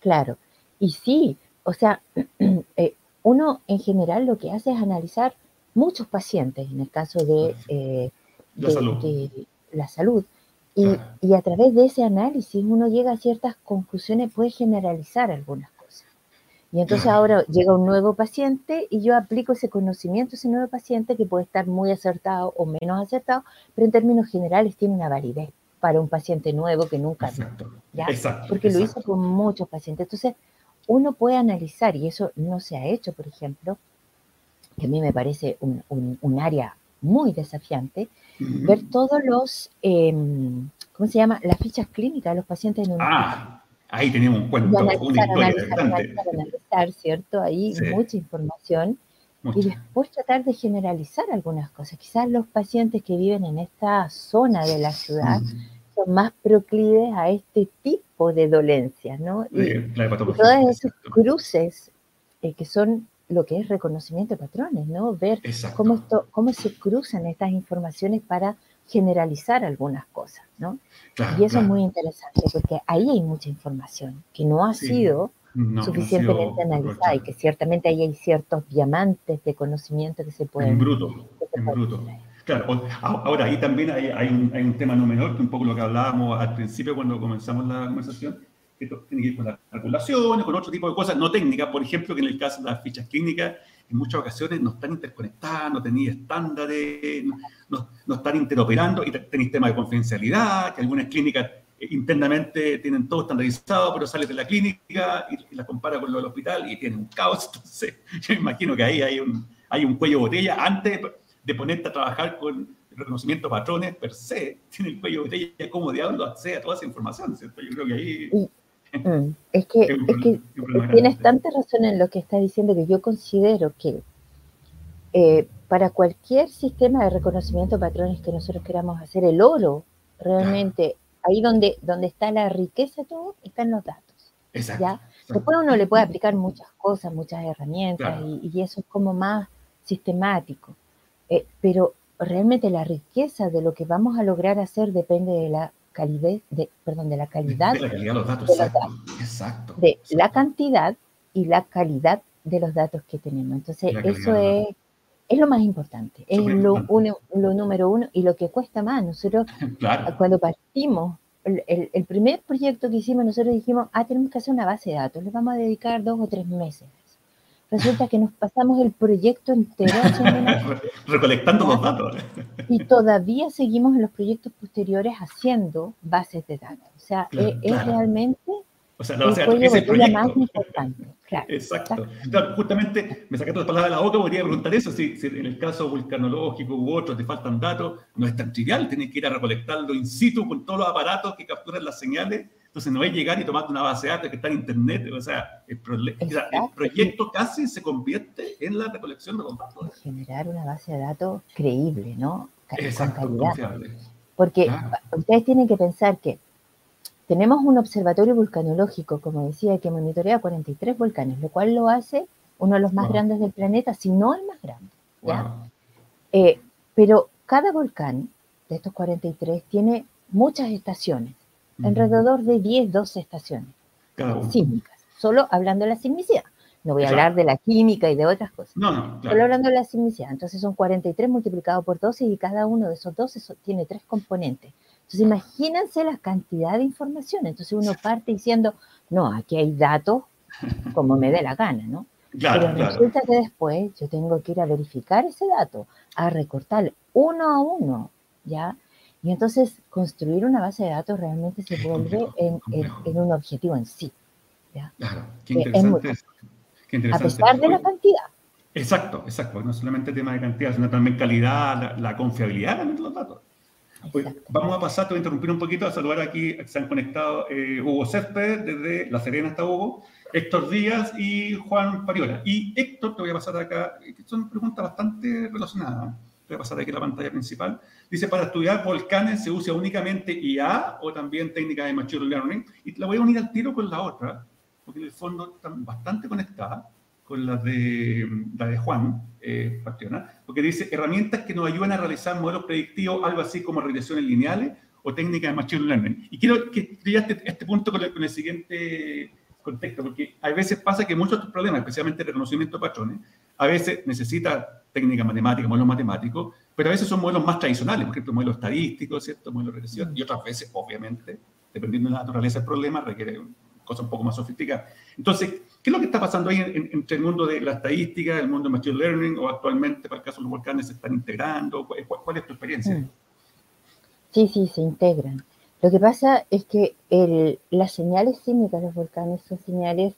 Speaker 2: Claro, y sí, o sea, *clears throat* eh, uno en general lo que hace es analizar muchos pacientes, en el caso de, eh,
Speaker 1: La
Speaker 2: de-
Speaker 1: salud.
Speaker 2: de la salud, y, y a través de ese análisis uno llega a ciertas conclusiones, puede generalizar algunas. Y entonces *clears throat* ahora llega un nuevo paciente y yo aplico ese conocimiento a ese nuevo paciente que puede estar muy acertado o menos acertado, pero en términos generales tiene una validez para un paciente nuevo que nunca
Speaker 1: Exacto.
Speaker 2: ¿ya?
Speaker 1: Exacto.
Speaker 2: porque lo hizo con muchos pacientes. Entonces, uno puede analizar, y eso no se ha hecho, por ejemplo, que a mí me parece un, un- un área muy desafiante, ver todos los, em, ¿cómo se llama? Las fichas clínicas de los pacientes en un
Speaker 1: Ah, ahí tenemos un
Speaker 2: y
Speaker 1: cuento, una
Speaker 2: analizar,
Speaker 1: historia
Speaker 2: analizar, analizar, analizar, ¿cierto? Ahí
Speaker 1: Sí.
Speaker 2: mucha información y
Speaker 1: Mucho.
Speaker 2: después tratar de generalizar algunas cosas. Quizás los pacientes que viven en esta zona de la ciudad son más proclives a este tipo de dolencias, ¿no? Y,
Speaker 1: la
Speaker 2: y
Speaker 1: hepatología,
Speaker 2: todos esos cruces eh, que son lo que es reconocimiento de patrones, ¿no? Ver
Speaker 1: Exacto.
Speaker 2: cómo, esto, cómo se cruzan estas informaciones para generalizar algunas cosas, ¿no?
Speaker 1: Claro,
Speaker 2: Y eso
Speaker 1: claro.
Speaker 2: es muy interesante porque ahí hay mucha información que no ha
Speaker 1: Sí.
Speaker 2: sido
Speaker 1: No, no
Speaker 2: suficientemente
Speaker 1: sido
Speaker 2: analizada y que ciertamente ahí hay ciertos diamantes de conocimiento que se pueden...
Speaker 1: En bruto, en bruto. Claro, ahora ahí también hay, hay un, hay un tema no menor, que un poco lo que hablábamos al principio cuando comenzamos la conversación, que tiene que ir con las calculaciones, con otro tipo de cosas no técnicas, por ejemplo, que en el caso de las fichas clínicas, en muchas ocasiones no están interconectadas, no tenéis estándares, no, no- están interoperando y te- tenéis temas de confidencialidad, que algunas clínicas eh, internamente tienen todo estandarizado, pero sales de la clínica y, y la compara con lo del hospital y tienen un caos. *laughs* Entonces, yo imagino que ahí hay un, hay un cuello de botella antes de ponerte a trabajar con reconocimiento de patrones per se, tiene el cuello de botella, cómo diablos accede a toda esa información, ¿cierto? Yo creo que ahí
Speaker 2: Mm, *laughs* Es que,
Speaker 1: es
Speaker 2: que tienes tanta razón en lo que estás diciendo que yo considero que eh, para cualquier sistema de reconocimiento de patrones que nosotros queramos hacer, el oro, realmente, ahí donde, donde está la riqueza de todo, están los datos.
Speaker 1: Exacto.
Speaker 2: ¿ya?
Speaker 1: exacto.
Speaker 2: Después uno le puede aplicar muchas cosas, muchas herramientas,
Speaker 1: Claro.
Speaker 2: y, y eso es como más sistemático. Eh, pero realmente la riqueza de lo que vamos a lograr hacer depende de la calidez, de, perdón, de la calidad
Speaker 1: De la calidad de los datos,
Speaker 2: de los
Speaker 1: exacto. Exacto.
Speaker 2: de
Speaker 1: exacto.
Speaker 2: la cantidad y la calidad de los datos que tenemos. Entonces, eso es, es lo más importante, es lo, uno- lo número uno y lo que cuesta más. Nosotros, *laughs*
Speaker 1: Claro.
Speaker 2: cuando partimos, el- el primer proyecto que hicimos, nosotros dijimos, ah, tenemos que hacer una base de datos, le vamos a dedicar dos o tres meses. Resulta que nos pasamos el proyecto entero una *laughs*
Speaker 1: Recolectando los datos.
Speaker 2: y todavía seguimos en los proyectos posteriores haciendo bases de datos. O sea,
Speaker 1: Claro,
Speaker 2: es, es
Speaker 1: claro.
Speaker 2: realmente
Speaker 1: O sea, la
Speaker 2: el
Speaker 1: base de ese
Speaker 2: botella más
Speaker 1: proyecto.
Speaker 2: importante. Claro. *laughs*
Speaker 1: Exacto. Claro, justamente me sacaste las palabras de la boca, podría preguntar eso, si, si en el caso vulcanológico u otros te faltan datos, no es tan trivial, tienes que ir a recolectarlo in situ con todos los aparatos que capturan las señales Entonces no es llegar y tomarte una base de datos que está en internet, o sea, el, proyecto casi se convierte en la recolección de los datos.
Speaker 2: Generar una base de datos creíble, ¿no? Exacto, Confiable. Porque ustedes tienen que pensar que tenemos un observatorio vulcanológico, como decía, que monitorea 43 volcanes, lo cual lo hace uno de los más grandes del planeta, si no el más grande. Eh, pero cada volcán de estos 43 tiene muchas estaciones alrededor de 10, 12 estaciones sísmicas, solo hablando de la sismicidad. No voy a hablar de la química y de otras cosas. No, no, Solo hablando de la sismicidad. Entonces son 43 multiplicado por 12 y cada uno de esos 12 tiene tres componentes. Entonces imagínense la cantidad de información. Entonces uno parte diciendo, no, aquí hay datos *laughs* como me dé la gana, ¿no? Pero resulta que después yo tengo que ir a verificar ese dato, a recortar uno a uno, ¿ya? Y entonces construir una base de datos realmente se vuelve en, un objetivo en sí.
Speaker 1: Claro, qué interesante,
Speaker 2: A pesar de la cantidad.
Speaker 1: Exacto, exacto. No solamente tema de cantidad, sino también calidad, la, confiabilidad de los datos. vamos a pasar, te voy a interrumpir un poquito, a saludar aquí, se han conectado eh, Hugo Césped, desde La Serena hasta Hugo, Héctor Díaz y Juan Pariola. Y Héctor, te voy a pasar acá, son preguntas bastante relacionadas voy a pasar aquí la pantalla principal. Dice, para estudiar volcanes se usa únicamente IA o también técnica de Machine Learning. Y la voy a unir al tiro con la otra, porque en el fondo están bastante conectadas con la de, la de Juan eh, porque dice herramientas que nos ayudan a realizar modelos predictivos, algo así como regresiones lineales o técnicas de Machine Learning. Y quiero que este, este punto con el, con el siguiente contexto, porque a veces pasa que muchos de estos problemas, especialmente el reconocimiento de patrones, a veces necesita técnica matemática, modelos matemáticos, pero a veces son modelos más tradicionales, por ejemplo, modelos estadísticos, ¿cierto? Modelos de regresión, y otras veces, obviamente, dependiendo de la naturaleza del problema, requiere cosas un poco más sofisticadas. Entonces, ¿qué es lo que está pasando ahí entre el mundo de la estadística, el mundo de machine learning, o actualmente, para el caso de los volcanes, se están integrando? ¿Cuál, es tu experiencia? Mm.
Speaker 2: Sí, sí, se integran. Lo que pasa es que el, las señales sísmicas de los volcanes son señales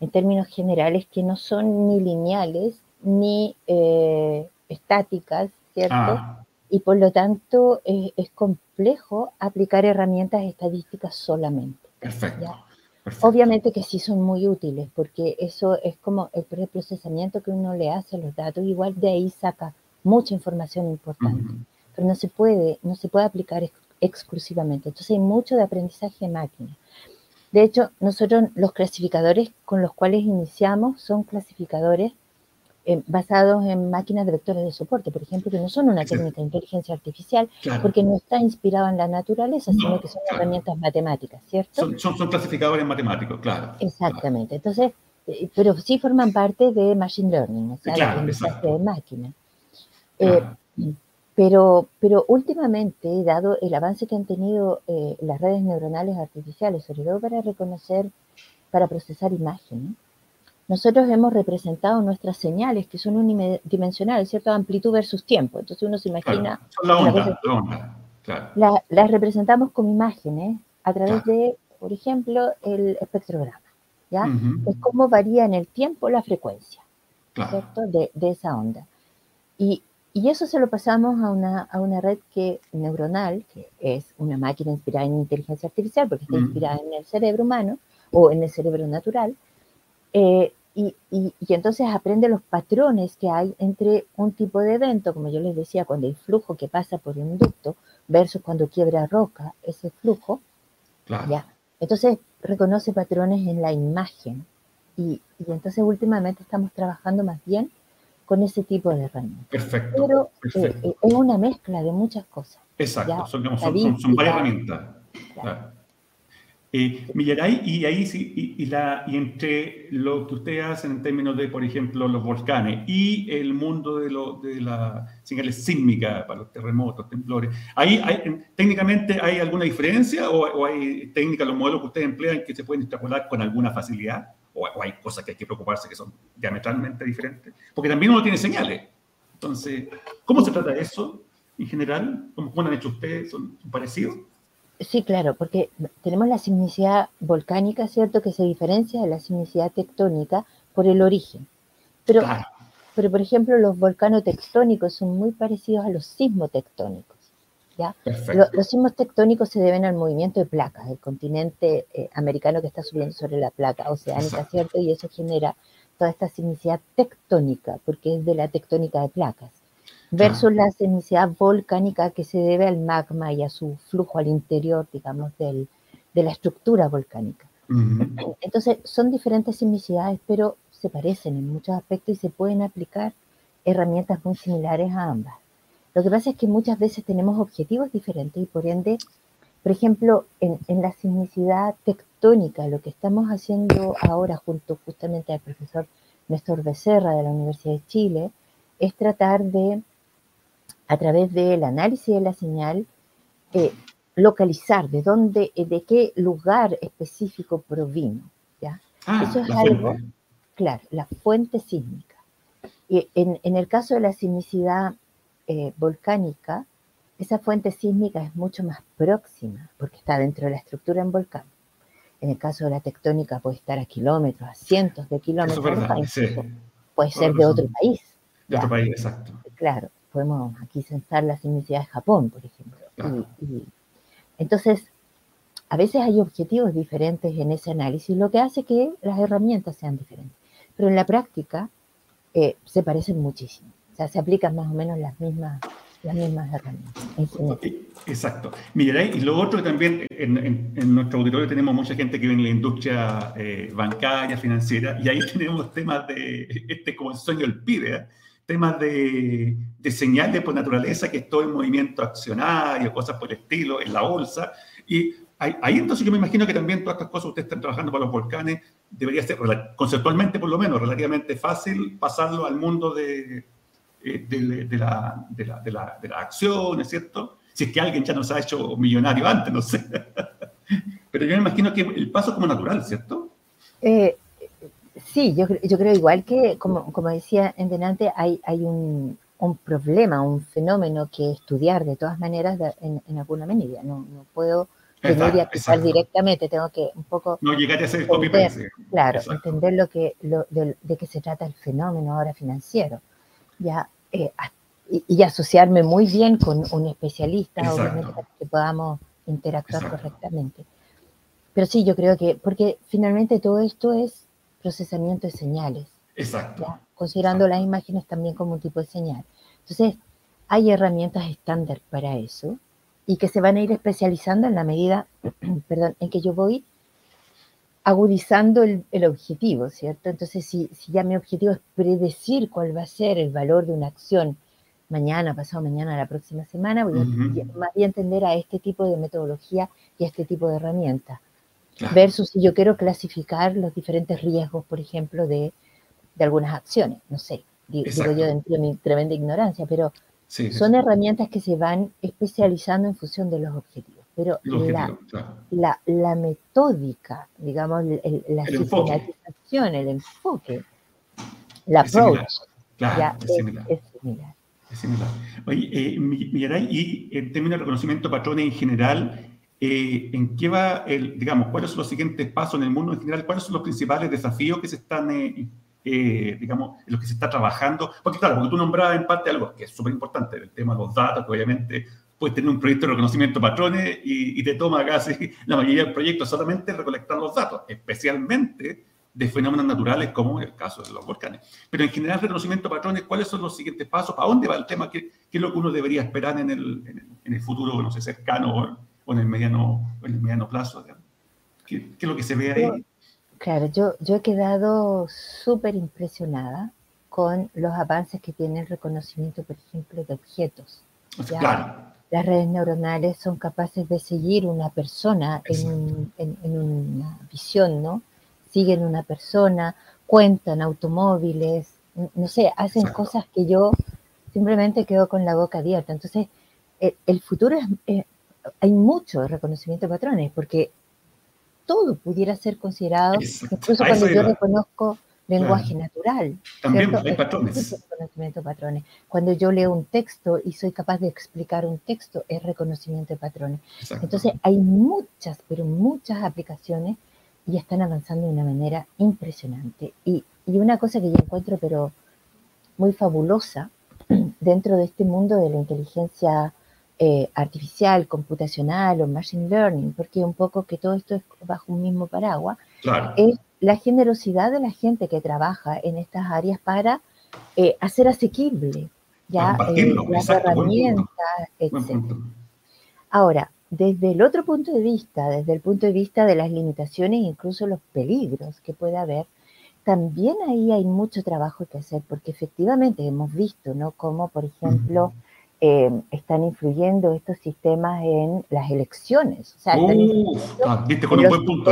Speaker 2: en términos generales que no son ni lineales ni eh, estáticas, ¿cierto? Ah. Y por lo tanto es complejo aplicar herramientas estadísticas solamente.
Speaker 1: Perfecto,
Speaker 2: Obviamente que sí son muy útiles porque eso es como el preprocesamiento que uno le hace a los datos, igual de ahí saca mucha información importante, pero no se puede, no se puede aplicar exclusivamente. Entonces hay mucho de aprendizaje de máquina. De hecho, nosotros los clasificadores con los cuales iniciamos son clasificadores eh, basados en máquinas de vectores de soporte, por ejemplo, que no son una técnica de inteligencia artificial, porque no está inspirado en la naturaleza, sino que son herramientas matemáticas, ¿cierto?
Speaker 1: Son, son, clasificadores matemáticos, claro.
Speaker 2: Exactamente. Entonces, eh, pero sí forman parte de Machine Learning, o sea, de de máquina. Eh, pero, pero últimamente, dado el avance que han tenido eh, las redes neuronales artificiales, sobre todo para reconocer, para procesar imágenes, nosotros hemos representado nuestras señales, que son unidimensionales, ¿cierto? Amplitud versus tiempo. Entonces uno se imagina...
Speaker 1: la onda, la onda,
Speaker 2: claro. las representamos como imágenes a través de, por ejemplo, el espectrograma, ¿ya? Es como varía en el tiempo la frecuencia, ¿cierto? De, de, esa onda. Y y eso se lo pasamos a una, a una red que, neuronal, que es una máquina inspirada en inteligencia artificial, porque está inspirada en el cerebro humano o en el cerebro natural. Eh, y, y, y, entonces aprende los patrones que hay entre un tipo de evento, como yo les decía, cuando hay flujo que pasa por un ducto, versus cuando quiebra roca ese flujo. Claro. ¿ya? Entonces reconoce patrones en la imagen. Y, y entonces últimamente estamos trabajando más bien con ese tipo de herramientas.
Speaker 1: Perfecto.
Speaker 2: Pero eh, eh, es una mezcla de muchas cosas.
Speaker 1: Exacto, son, varias herramientas. Eh, Millaray, y ahí sí, y, la, y entre lo que ustedes hacen en términos de, por ejemplo, los volcanes y el mundo de, lo, de la señales sísmicas para los terremotos, temblores, ¿ahí hay, técnicamente hay alguna diferencia o, o hay técnicas, los modelos que ustedes emplean que se pueden extrapolar con alguna facilidad? O, hay cosas que hay que preocuparse que son diametralmente diferentes, porque también uno tiene señales. Entonces, ¿cómo se trata eso en general? ¿Cómo, han hecho ustedes? ¿Son, parecidos?
Speaker 2: Sí, claro, porque tenemos la sismicidad volcánica, ¿cierto? Que se diferencia de la sismicidad tectónica por el origen. Pero, pero por ejemplo, los volcanos tectónicos son muy parecidos a los sismotectónicos. ¿Ya? los sismos tectónicos se deben al movimiento de placas del continente eh, americano que está subiendo sobre la placa oceánica, ¿cierto? Y eso genera toda esta sismicidad tectónica, porque es de la tectónica de placas, versus la sismicidad volcánica que se debe al magma y a su flujo al interior, digamos, del, de la estructura volcánica. Entonces, son diferentes sismicidades, pero se parecen en muchos aspectos y se pueden aplicar herramientas muy similares a ambas. Lo que pasa es que muchas veces tenemos objetivos diferentes y por ende, por ejemplo, en, en la sismicidad tectónica, lo que estamos haciendo ahora junto justamente al profesor Néstor Becerra de la Universidad de Chile, es tratar de, a través del análisis de la señal, eh, localizar de dónde, eh, de qué lugar específico provino. ¿ya?
Speaker 1: Ah, Eso es algo,
Speaker 2: claro, la fuente sísmica. Y en, en, el caso de la sismicidad eh, volcánica, esa fuente sísmica es mucho más próxima porque está dentro de la estructura en volcán. En el caso de la tectónica puede estar a kilómetros, a cientos de kilómetros. Puede ser de otro país.
Speaker 1: De otro país, exacto.
Speaker 2: Claro, podemos aquí censar la sismicidad de Japón, por ejemplo. entonces, a veces hay objetivos diferentes en ese análisis, lo que hace que las herramientas sean diferentes. Pero en la práctica eh, se parecen muchísimo. O sea, se aplican más o menos las mismas, las mismas herramientas.
Speaker 1: Exacto. Mira, y lo otro también, en, nuestro auditorio tenemos mucha gente que viene en la industria eh, bancaria, financiera, y ahí *laughs* tenemos temas de, este como el sueño del PIB, ¿eh? temas de, de señales por naturaleza, que es todo el movimiento accionario, cosas por el estilo, en la bolsa, y ahí, ahí, entonces yo me imagino que también todas estas cosas ustedes están trabajando para los volcanes, debería ser, conceptualmente por lo menos, relativamente fácil pasarlo al mundo de eh, de, la, de, la, de, la, de, las acciones, ¿cierto? Si es que alguien ya nos ha hecho millonario antes, no sé. *laughs* Pero yo me imagino que el paso es como natural, ¿cierto?
Speaker 2: Eh, sí, yo, yo, creo igual que, como, como decía en delante, hay, hay un, un, problema, un fenómeno que estudiar de todas maneras en, en, alguna medida. No, no puedo venir y aplicar directamente, tengo que un poco...
Speaker 1: No llegar a hacer copy paste.
Speaker 2: Claro, entender lo que, lo, de, de qué se trata el fenómeno ahora financiero. Ya, eh, y, asociarme muy bien con un especialista, obviamente, para que podamos interactuar correctamente. Pero sí, yo creo que, porque finalmente todo esto es procesamiento de señales.
Speaker 1: Exacto.
Speaker 2: Considerando las imágenes también como un tipo de señal. Entonces, hay herramientas estándar para eso y que se van a ir especializando en la medida, *clears throat* perdón, en que yo voy agudizando el, objetivo, ¿cierto? Entonces, si, si, ya mi objetivo es predecir cuál va a ser el valor de una acción mañana, pasado mañana, la próxima semana, voy a, más bien entender a este tipo de metodología y a este tipo de herramientas. Versus si yo quiero clasificar los diferentes riesgos, por ejemplo, de, de algunas acciones, no sé, digo, yo dentro de mi tremenda ignorancia, pero son herramientas que se van especializando en función de los objetivos pero la, la, metódica, digamos, la el sistematización, el enfoque, la approach,
Speaker 1: claro, es, similar. Es, similar. Oye, eh, y en términos de reconocimiento de patrones en general, eh, ¿en qué va, el, digamos, cuáles son los siguientes pasos en el mundo en general? ¿Cuáles son los principales desafíos que se están, eh, eh, digamos, en los que se está trabajando? Porque claro, porque tú nombrabas en parte algo que es súper importante, el tema de los datos, que obviamente puedes tener un proyecto de reconocimiento de patrones y, te toma casi la mayoría del proyecto solamente recolectar los datos, especialmente de fenómenos naturales como el caso de los volcanes. Pero en general, reconocimiento de patrones, ¿cuáles son los siguientes pasos? ¿Para dónde va el tema? ¿Qué, qué es lo que uno debería esperar en el, en el, futuro, no sé, cercano o, en el mediano, en el mediano plazo? ¿Qué, ¿Qué, es lo que se ve ahí?
Speaker 2: Claro, yo, yo he quedado súper impresionada con los avances que tiene el reconocimiento, por ejemplo, de objetos.
Speaker 1: Claro
Speaker 2: las redes neuronales son capaces de seguir una persona en, una visión, ¿no? Siguen una persona, cuentan automóviles, no sé, hacen cosas que yo simplemente quedo con la boca abierta. Entonces, e, el, futuro es, hay mucho reconocimiento de patrones, porque todo pudiera ser considerado, incluso cuando yo reconozco lenguaje natural.
Speaker 1: También hay patrones.
Speaker 2: Reconocimiento de patrones. Cuando yo leo un texto y soy capaz de explicar un texto, es reconocimiento de patrones. Entonces hay muchas, pero muchas aplicaciones y están avanzando de una manera impresionante. Y, y una cosa que yo encuentro, pero muy fabulosa, *clears throat* dentro de este mundo de la inteligencia eh, artificial, computacional o machine learning, porque un poco que todo esto es bajo un mismo paraguas, es la generosidad de la gente que trabaja en estas áreas para eh, hacer asequible ya eh, las herramientas, etc. Ahora, desde el otro punto de vista, desde el punto de vista de las limitaciones e incluso los peligros que puede haber, también ahí hay mucho trabajo que hacer, porque efectivamente hemos visto, ¿no? Como, por ejemplo, eh, están influyendo estos sistemas en las elecciones. O sea,
Speaker 1: ah, con un buen punto.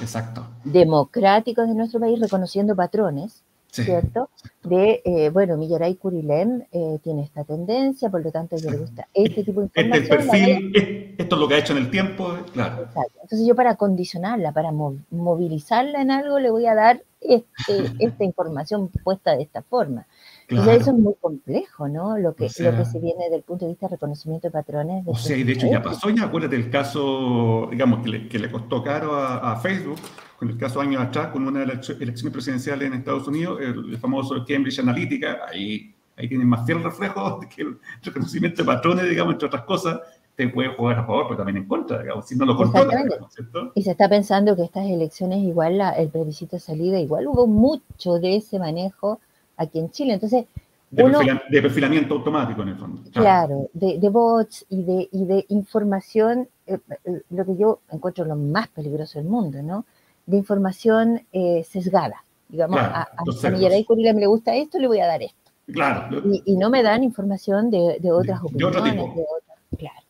Speaker 1: Exacto.
Speaker 2: Democráticos de nuestro país reconociendo patrones ¿cierto? De, eh, bueno, Millaray Curilem eh, tiene esta tendencia, por lo tanto, yo le gusta este tipo de
Speaker 1: información. Este perfil, esto es lo que ha hecho en el tiempo, claro.
Speaker 2: Exacto. Entonces, yo para condicionarla, para movilizarla en algo, le voy a dar este, *laughs* esta información puesta de esta forma. Entonces, eso es muy complejo, ¿no? Lo que, lo que se viene desde el punto de vista de reconocimiento de patrones.
Speaker 1: o sea, y de hecho ya pasó, ya acuérdate el caso, digamos, que le, que le costó caro a, a Facebook con el caso años atrás, con una de las elecciones presidenciales en Estados Unidos, el, famoso Cambridge Analytica, ahí, ahí tienen más fiel reflejo *laughs* que el reconocimiento de patrones, digamos, entre otras cosas, te puede jugar a favor, pero también en contra, digamos, si no lo controla,
Speaker 2: ¿cierto? Y se está pensando que estas elecciones, igual la, el plebiscito de salida, igual hubo mucho de ese manejo aquí en Chile. Entonces,
Speaker 1: de, perfilamiento automático en el fondo.
Speaker 2: Claro, de, de, bots y de, y de información, eh, eh, lo que yo encuentro lo más peligroso del mundo, ¿no? de información eh, sesgada. Digamos, a, a, a le gusta esto, le voy a dar esto.
Speaker 1: Claro.
Speaker 2: Y, no me dan información de, otras opiniones. De otras, claro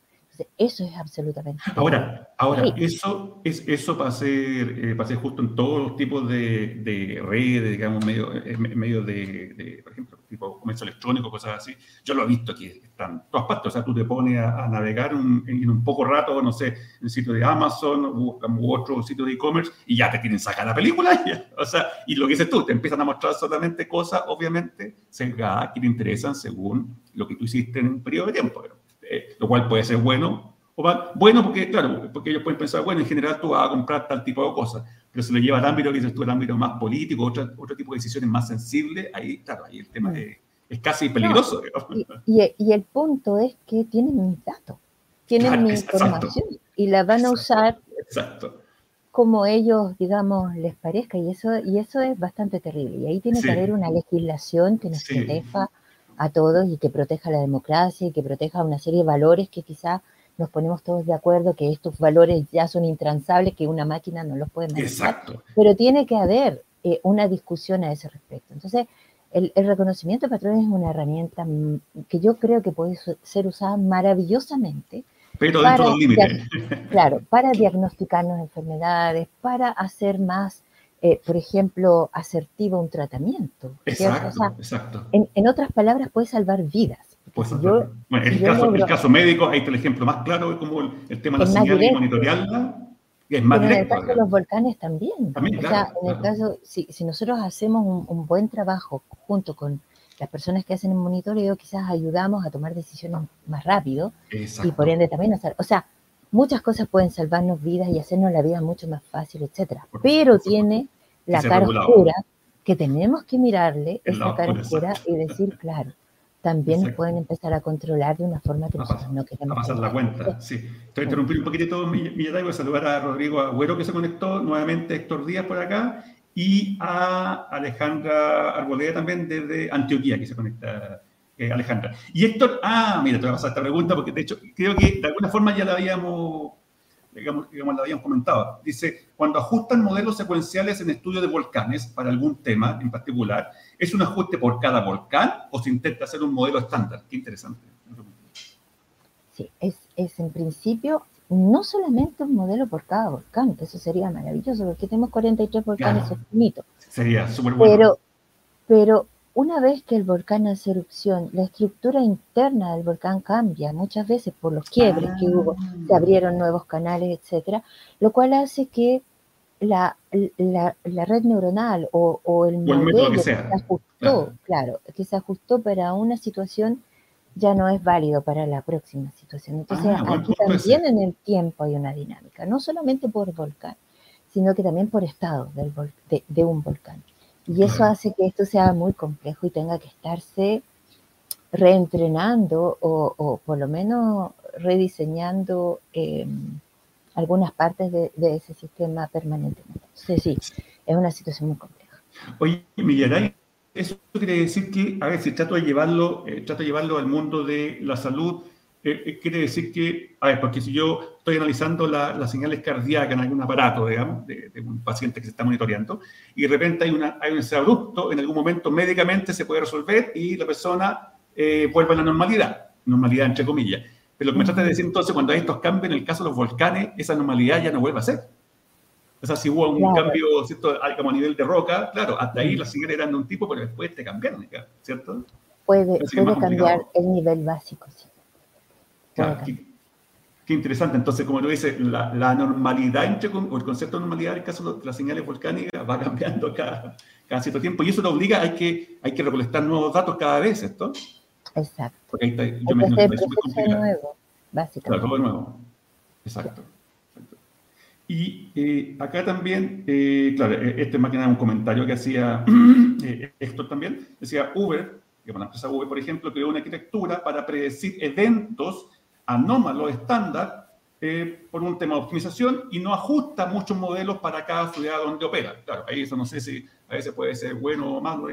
Speaker 2: eso es absolutamente.
Speaker 1: Ahora, ahora eso, es, eso para ser, eh, ser justo en todos los tipos de, de redes, digamos, medio, eh, medio de, por ejemplo, tipo comercio electrónico, cosas así. Yo lo he visto aquí, están todas partes. O sea, tú te pones a, navegar en un poco rato, no sé, en el sitio de Amazon u, otro sitio de e-commerce y ya te quieren sacar la película. *laughs* o sea, y lo que dices tú, te empiezan a mostrar solamente cosas, obviamente, que te interesan según lo que tú hiciste en un periodo de tiempo. Eh, lo cual puede ser bueno o. Bueno, porque, claro, porque ellos pueden pensar, bueno, en general tú vas a comprar tal tipo de cosas, pero se lo lleva al ámbito que dices tú, el ámbito más político, otro, otro tipo de decisiones más sensibles, ahí, claro, ahí el tema mm. es, casi peligroso.
Speaker 2: y, y, el punto es que tienen mis datos, tienen mi *laughs* información y la van a usar como ellos, digamos, les parezca, y eso, y eso es bastante terrible. Y ahí tiene que haber una legislación que nos proteja a todos y que proteja la democracia y que proteja una serie de valores que quizá nos ponemos todos de acuerdo que estos valores ya son intransables, que una máquina no los puede manejar. Exacto. Pero tiene que haber eh, una discusión a ese respecto. Entonces, el, reconocimiento de patrones es una herramienta mm, que yo creo que puede ser usada maravillosamente.
Speaker 1: Pero dentro del límite.
Speaker 2: Claro, para *laughs* diagnosticarnos enfermedades, para hacer más eh, por ejemplo, asertiva un tratamiento.
Speaker 1: Exacto, exacto.
Speaker 2: En, otras palabras, puede salvar vidas.
Speaker 1: bueno, en el, caso, el caso médico, ahí está el ejemplo más claro, como el, tema de la señal y monitorearla. Es más
Speaker 2: en el caso de los volcanes también. también claro, en el caso, si, si nosotros hacemos un, buen trabajo junto con las personas que hacen el monitoreo, quizás ayudamos a tomar decisiones más rápido y por ende también hacer, o sea, muchas cosas pueden salvarnos vidas y hacernos la vida mucho más fácil, etcétera. Pero tiene la cara oscura que tenemos que mirarle esa cara oscura y decir, claro, también nos pueden empezar a controlar de una forma que nosotros no queremos.
Speaker 1: A pasar la cuenta, sí. A interrumpir un poquitito, mi, mi voy a saludar a Rodrigo Agüero que se conectó, nuevamente Héctor Díaz por acá, y a Alejandra Arboleda también desde Antioquía, que se conecta eh, Alejandra. Y Héctor, ah, mira, te voy a pasar esta pregunta porque de hecho creo que de alguna forma ya la habíamos, digamos, digamos la habíamos comentado. Dice, cuando ajustan modelos secuenciales en estudio de volcanes para algún tema en particular, ¿es un ajuste por cada volcán o se intenta hacer un modelo estándar? Qué interesante.
Speaker 2: Sí, es, es en principio no solamente un modelo por cada volcán, que eso sería maravilloso, porque tenemos 43 volcanes claro.
Speaker 1: Sería súper bueno.
Speaker 2: Pero, pero una vez que el volcán hace erupción, la estructura interna del volcán cambia, muchas veces por los quiebres que hubo, se ah. abrieron nuevos canales, etcétera, lo cual hace que la, red neuronal o, el modelo que, se ajustó, claro. que se ajustó para una situación ya no es válido para la próxima situación. Entonces, ah, aquí también en el tiempo hay una dinámica, no solamente por volcán, sino que también por estado del de un volcán. Y eso hace que esto sea muy complejo y tenga que estarse reentrenando o, por lo menos rediseñando em, algunas partes de, ese sistema permanentemente. Sí, sí, es una situación muy compleja.
Speaker 1: Oye, Millaray, eso quiere decir que, a ver, si trato de llevarlo, eh, trato de llevarlo al mundo de la salud, eh, eh, quiere decir que, a ver, porque si yo estoy analizando las señales cardíacas en algún aparato, digamos, de, un paciente que se está monitoreando, y de repente hay, una, hay un abrupto, en algún momento médicamente se puede resolver y la persona vuelve a la normalidad, normalidad entre comillas. Pero lo que me trata de decir entonces, cuando hay estos cambios, en el caso de los volcanes, esa normalidad ya no vuelve a ser. O sea, si hubo un cambio, ¿cierto? Como a nivel de roca, claro, hasta ahí las señales eran de un tipo, pero después te cambiaron, ¿cierto?
Speaker 2: Puede, puede cambiar el nivel básico, sí.
Speaker 1: Claro, qué, interesante. Entonces, como tú dices, la, normalidad, entre, o el concepto de normalidad en el caso de las señales volcánicas va *laughs* cambiando cada, cada cierto tiempo y eso te obliga, hay que, hay que recolectar nuevos datos cada vez, ¿cierto?
Speaker 2: Exacto. Porque ahí está, yo me que nuevo, básicamente. Claro,
Speaker 1: todo nuevo. Exacto. Y eh, acá también, eh, claro, e, este máquina era un comentario que hacía *clears throat* eh, Héctor también, decía Uber, que la empresa Uber, por ejemplo, creó una arquitectura para predecir eventos anómalos estándar eh, por un tema de optimización y no ajusta muchos modelos para cada ciudad donde opera. Claro, ahí eso no sé si a veces puede ser bueno o malo,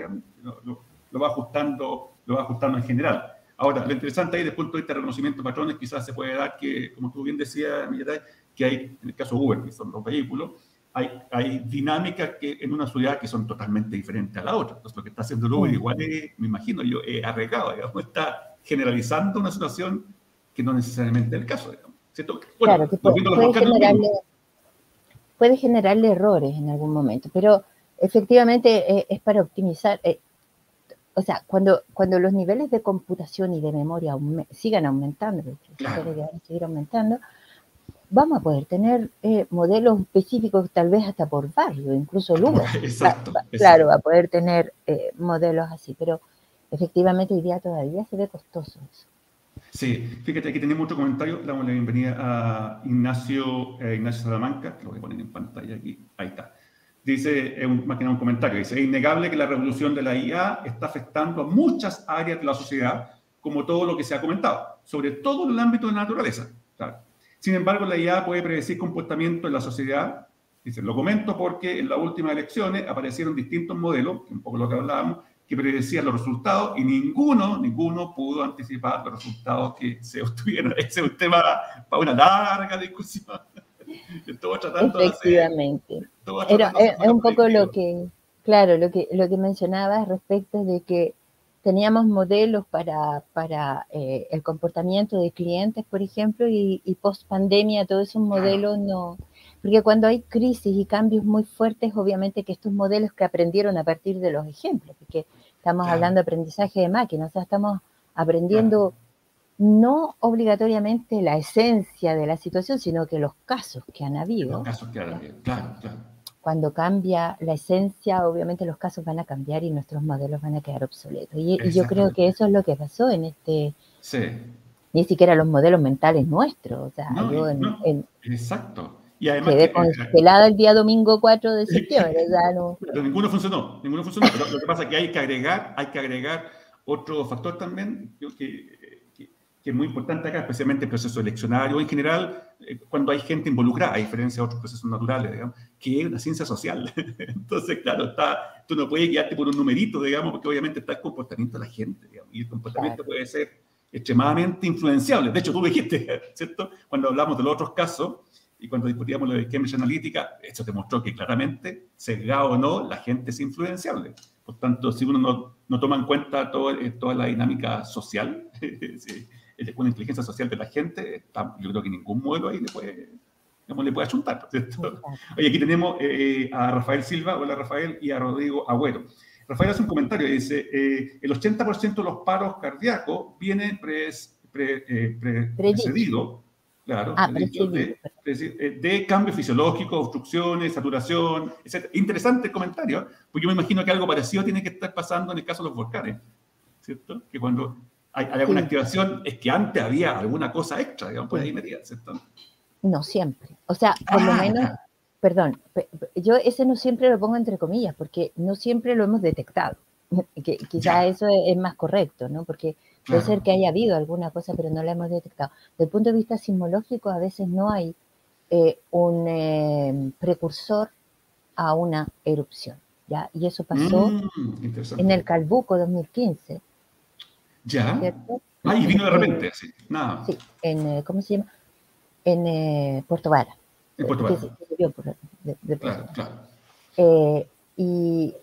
Speaker 1: lo, va ajustando, lo va ajustando en general. Ahora, lo interesante ahí desde el punto de vista de reconocimiento de patrones, quizás se puede dar que, como tú bien decías, que hay, en el caso de Uber, que son los vehículos, hay, hay, dinámicas que en una ciudad que son totalmente diferentes a la otra. Entonces, lo que está haciendo Uber igual es, me imagino yo, es arreglado, digamos, *laughs* está generalizando una situación que no necesariamente es el caso, digamos.
Speaker 2: claro, que puede, generarle, puede, generarle, errores en algún momento, pero efectivamente eh, es para optimizar. Eh, o sea, cuando, cuando los niveles de computación y de memoria sigan aumentando, claro. seguir aumentando, vamos a poder tener eh, modelos específicos, tal vez hasta por barrio, incluso *laughs* Lugo. Exacto, Claro, va a poder tener modelos así, pero efectivamente hoy día todavía se ve costoso eso.
Speaker 1: Sí, fíjate, aquí tenemos otro comentario. Damos la bienvenida a Ignacio, eh, Ignacio Salamanca, que lo voy a poner en pantalla aquí. Ahí está. Dice, es un, más que nada un comentario, dice, es innegable que la revolución de la IA está afectando a muchas áreas de la sociedad, como todo lo que se ha comentado, sobre todo en el ámbito de la naturaleza. Sin embargo, la IA puede predecir comportamiento en la sociedad. Dice, lo comento porque en las últimas elecciones aparecieron distintos modelos, que un poco lo que hablábamos, que predecían los resultados y ninguno, ninguno pudo anticipar los resultados que se obtuvieron. *laughs* Ese es un tema para una larga discusión.
Speaker 2: Efectivamente. es, un poco lo que, claro, lo que, lo que mencionabas respecto de que teníamos modelos para, para eh, el comportamiento de clientes, por ejemplo, y, post pandemia todos esos modelos no, porque cuando hay crisis y cambios muy fuertes, obviamente que estos modelos que aprendieron a partir de los ejemplos, porque estamos hablando de aprendizaje de máquinas, o sea, estamos aprendiendo no obligatoriamente la esencia de la situación, sino que los casos que han habido.
Speaker 1: Los casos que han habido, claro, claro.
Speaker 2: Cuando cambia la esencia, obviamente los casos van a cambiar y nuestros modelos van a quedar obsoletos. Y, yo creo que eso es lo que pasó en este...
Speaker 1: Sí.
Speaker 2: Ni siquiera los modelos mentales nuestros. O sea, yo
Speaker 1: en, exacto
Speaker 2: y además Quedé congelada el día domingo 4 de *laughs* septiembre.
Speaker 1: no. Pero ninguno funcionó, ninguno funcionó. Pero lo que pasa es que hay que agregar, hay que agregar otro factor también que, que, es muy importante acá, especialmente el proceso eleccionario en general, eh, cuando hay gente involucrada, a diferencia de otros procesos naturales, digamos, que es una ciencia social. *laughs* Entonces, claro, está, tú no puedes guiarte por un numerito, digamos, porque obviamente está el comportamiento de la gente, digamos, y el comportamiento puede ser extremadamente influenciable. De hecho, tú dijiste, *laughs* ¿cierto? Cuando hablamos de los otros casos, y cuando discutíamos lo de Cambridge Analytica, eso demostró que claramente, sesgado o no, la gente es influenciable. Por tanto, si uno no, no toma en cuenta todo, eh, toda la dinámica social, *laughs* una inteligencia social de la gente, yo creo que ningún modelo ahí le puede, le puede achuntar. Oye, aquí tenemos eh, a Rafael Silva, hola Rafael, y a Rodrigo Agüero. Rafael hace un comentario, dice, eh, el 80% de los paros cardíacos vienen precedidos Claro, ah, de, eh, de, cambio fisiológico, obstrucciones, saturación, etc. Interesante comentario, porque yo me imagino que algo parecido tiene que estar pasando en el caso de los volcanes, ¿cierto? Que cuando hay, alguna activación es que antes había alguna cosa extra, digamos, por ahí medida, ¿cierto?
Speaker 2: No siempre. O sea, por lo ah, menos, perdón, yo ese no siempre lo pongo entre comillas, porque no siempre lo hemos detectado. *laughs* Que, quizá eso es, más correcto, ¿no? Porque Puede ser que haya habido alguna cosa, pero no la hemos detectado. Desde el punto de vista sismológico, a veces no hay eh, un eh, precursor a una erupción. ¿ya? Y eso pasó mm, en el Calbuco 2015.
Speaker 1: ¿Ya? Ah, y vino de repente, sí, nada.
Speaker 2: Sí, en, eh, ¿cómo se llama? En Puerto Vara.
Speaker 1: En Puerto Vara.
Speaker 2: claro, claro. y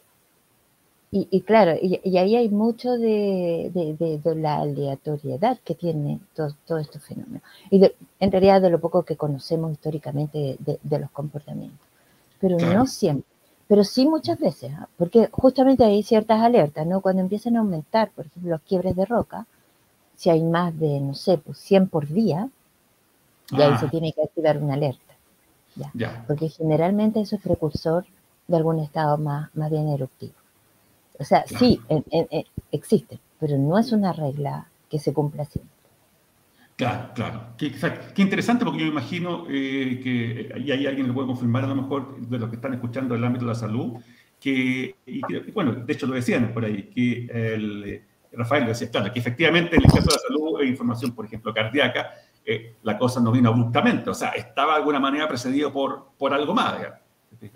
Speaker 2: y, claro, y, ahí hay mucho de, la aleatoriedad que tiene todos todo estos fenómenos. Y en realidad de lo poco que conocemos históricamente de, los comportamientos. Pero no siempre. Pero sí muchas veces, ¿ah? porque justamente hay ciertas alertas, ¿no? Cuando empiezan a aumentar, por ejemplo, los quiebres de roca, si hay más de, no sé, pues 100 por día, ya ahí se ah. tiene que activar una alerta. ¿ya? Porque generalmente eso es precursor de algún estado más, más bien eruptivo. O sea, sí, existe, pero no es una regla que se cumpla siempre.
Speaker 1: Claro, claro. Qué, qué interesante porque yo me imagino eh, que, y hay alguien que puede confirmar a lo mejor de los que están escuchando el ámbito de la salud, que, y bueno, de hecho lo decían por ahí, que el, eh, Rafael decía, claro, que efectivamente en el caso de la salud e información, por ejemplo, cardíaca, eh, la cosa no vino abruptamente, o sea, estaba de alguna manera precedido por, por algo más.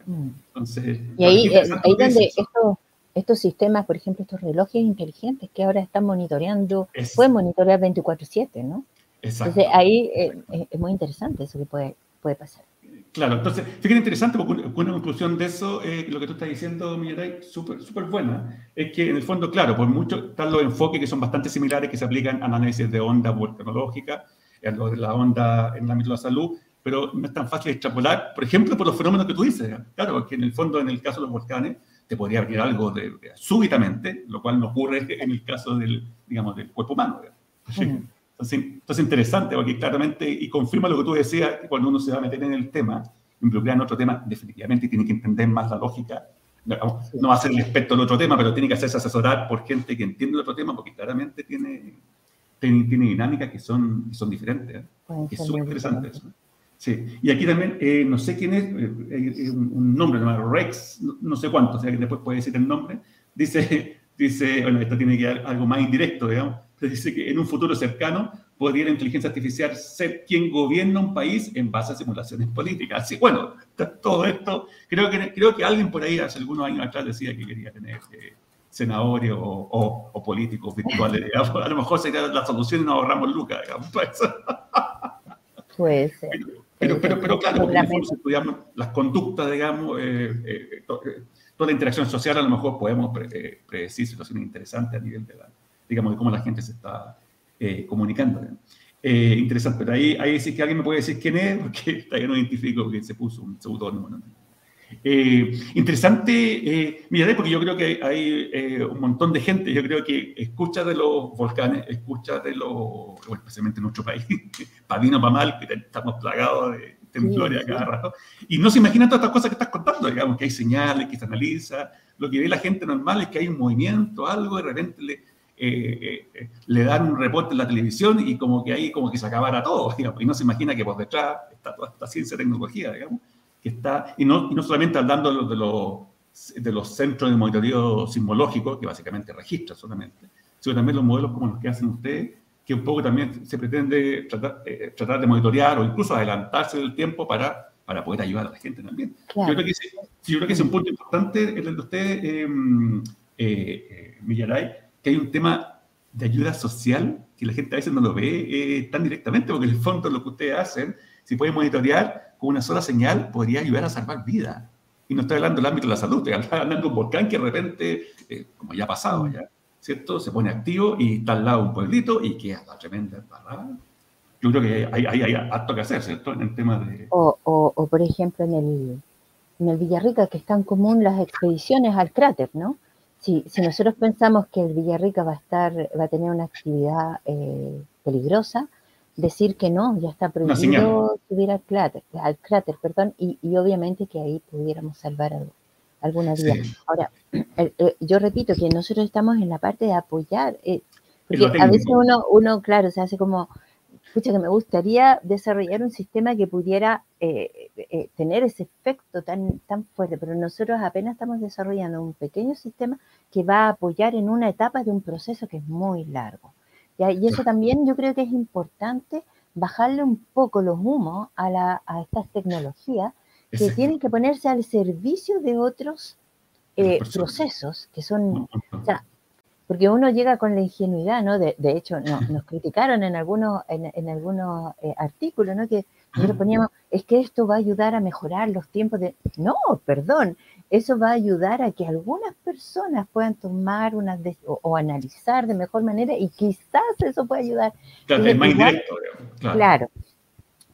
Speaker 2: Mm. Entonces, y ahí, ahí donde esto, estos sistemas, por ejemplo, estos relojes inteligentes que ahora están monitoreando, pueden monitorear 24/7, ¿no? Exacto. Entonces ahí eh, eh, es muy interesante eso que puede, puede pasar.
Speaker 1: Claro, entonces, fíjate interesante porque una conclusión de eso, eh, lo que tú estás diciendo, Miguel, súper súper buena, es que en el fondo, claro, por mucho están los enfoques que son bastante similares que se aplican a análisis de onda volcanológica, en lo de la onda en el ámbito de la salud, pero no es tan fácil extrapolar, por ejemplo, por los fenómenos que tú dices. Claro, porque en el fondo, en el caso de los volcanes, te podría venir algo de, súbitamente, lo cual no ocurre *laughs* en el caso del, digamos, del cuerpo humano. Entonces, entonces, interesante, porque claramente, y confirma lo que tú decías, cuando uno se va a meter en el tema, involucrar en otro tema, definitivamente tiene que entender más la lógica. No, va a ser el experto del otro tema, pero tiene que hacerse asesorar por gente que entiende el otro tema, porque claramente tiene, tiene, dinámicas que son, son diferentes. ¿eh? Es súper interesante eso. Sí, y aquí también, eh, no sé quién es, eh, eh, un, nombre, llamado Rex, no, sé cuánto, o sea que después puede decir el nombre, dice, *laughs* dice, bueno, esto tiene que dar algo más indirecto, digamos, dice que en un futuro cercano podría la inteligencia artificial ser quien gobierna un país en base a simulaciones políticas. Así, bueno, todo esto, creo que, creo que alguien por ahí hace algunos años atrás decía que quería tener senadores o, o, políticos virtuales, *laughs* digamos. a lo mejor sería la solución y nos ahorramos lucas, digamos. Pues. *laughs*
Speaker 2: Puede ser.
Speaker 1: Pero, pero, pero claro, si estudiamos las conductas, digamos, eh, eh, eh, toda la interacción social, a lo mejor podemos predecir situaciones interesantes a nivel de, la, digamos, de cómo la gente se está comunicando. interesante, pero ahí, ahí sí que alguien me puede decir quién es, *laughs* porque todavía no identifico porque se puso un seudónimo. ¿no? Eh, interesante, eh, porque yo creo que hay eh, un montón de gente, yo creo que escucha de los volcanes, escucha de los, especialmente en nuestro país, *laughs* para bien o para mal, que estamos plagados de temblores a cada rato, y no se imagina todas estas cosas que estás contando, digamos, que hay señales, que se analiza, lo que ve la gente normal es que hay un movimiento, algo, de repente le, eh, le dan un reporte en la televisión y como que ahí como que se acabara todo, *laughs* digamos, y no se imagina que por detrás está toda esta ciencia y tecnología, digamos que está, y no, y no solamente hablando de los, de los centros de monitoreo sismológico, que básicamente registra solamente, sino también los modelos como los que hacen ustedes, que un poco también se pretende tratar, eh, tratar de monitorear o incluso adelantarse del tiempo para, para poder ayudar a la gente también. Yo, creo que ese, yo creo que es un punto importante el de usted, eh, eh, Millaray, que hay un tema de ayuda social que la gente a veces no lo ve tan directamente, porque en el fondo lo que ustedes hacen, si pueden monitorear, una sola señal podría ayudar a salvar vidas. Y no estoy hablando del ámbito de la salud, estoy hablando de un volcán que de repente, eh, como ya ha pasado, ya, ¿cierto? Se pone activo y está al lado un pueblito y queda la tremenda embarrada. Yo creo que hay, hay, hay que hacer, ¿cierto? En el tema de...
Speaker 2: O, o, por ejemplo, en el, en el Villarrica, que es tan común las expediciones al cráter, ¿no? Si, si nosotros pensamos que el Villarrica va a estar, va a tener una actividad eh, peligrosa, decir que no, ya está prohibido subir al cráter, al cráter perdón, y, obviamente que ahí pudiéramos salvar alguna vida. Ahora, *clears throat* yo repito que nosotros estamos en la parte de apoyar, eh, porque a veces uno, uno, claro, se hace como, escucha que me gustaría desarrollar un sistema que pudiera eh, eh, tener ese efecto tan, tan fuerte, pero nosotros apenas estamos desarrollando un pequeño sistema que va a apoyar en una etapa de un proceso que es muy largo Y eso también yo creo que es importante bajarle un poco los humos a, la, a estas tecnologías que tienen que ponerse al servicio de otros eh, procesos que son, o sea, porque uno llega con la ingenuidad, ¿no? De, de hecho, no, *laughs* nos criticaron en algunos, en, en algunos eh, artículos, ¿no? Que nosotros poníamos, es que esto va a ayudar a mejorar los tiempos de... No, perdón, eso va a ayudar a que algunas personas puedan tomar una o, analizar de mejor manera y quizás eso pueda ayudar.
Speaker 1: Claro, es más indirecto.
Speaker 2: Claro.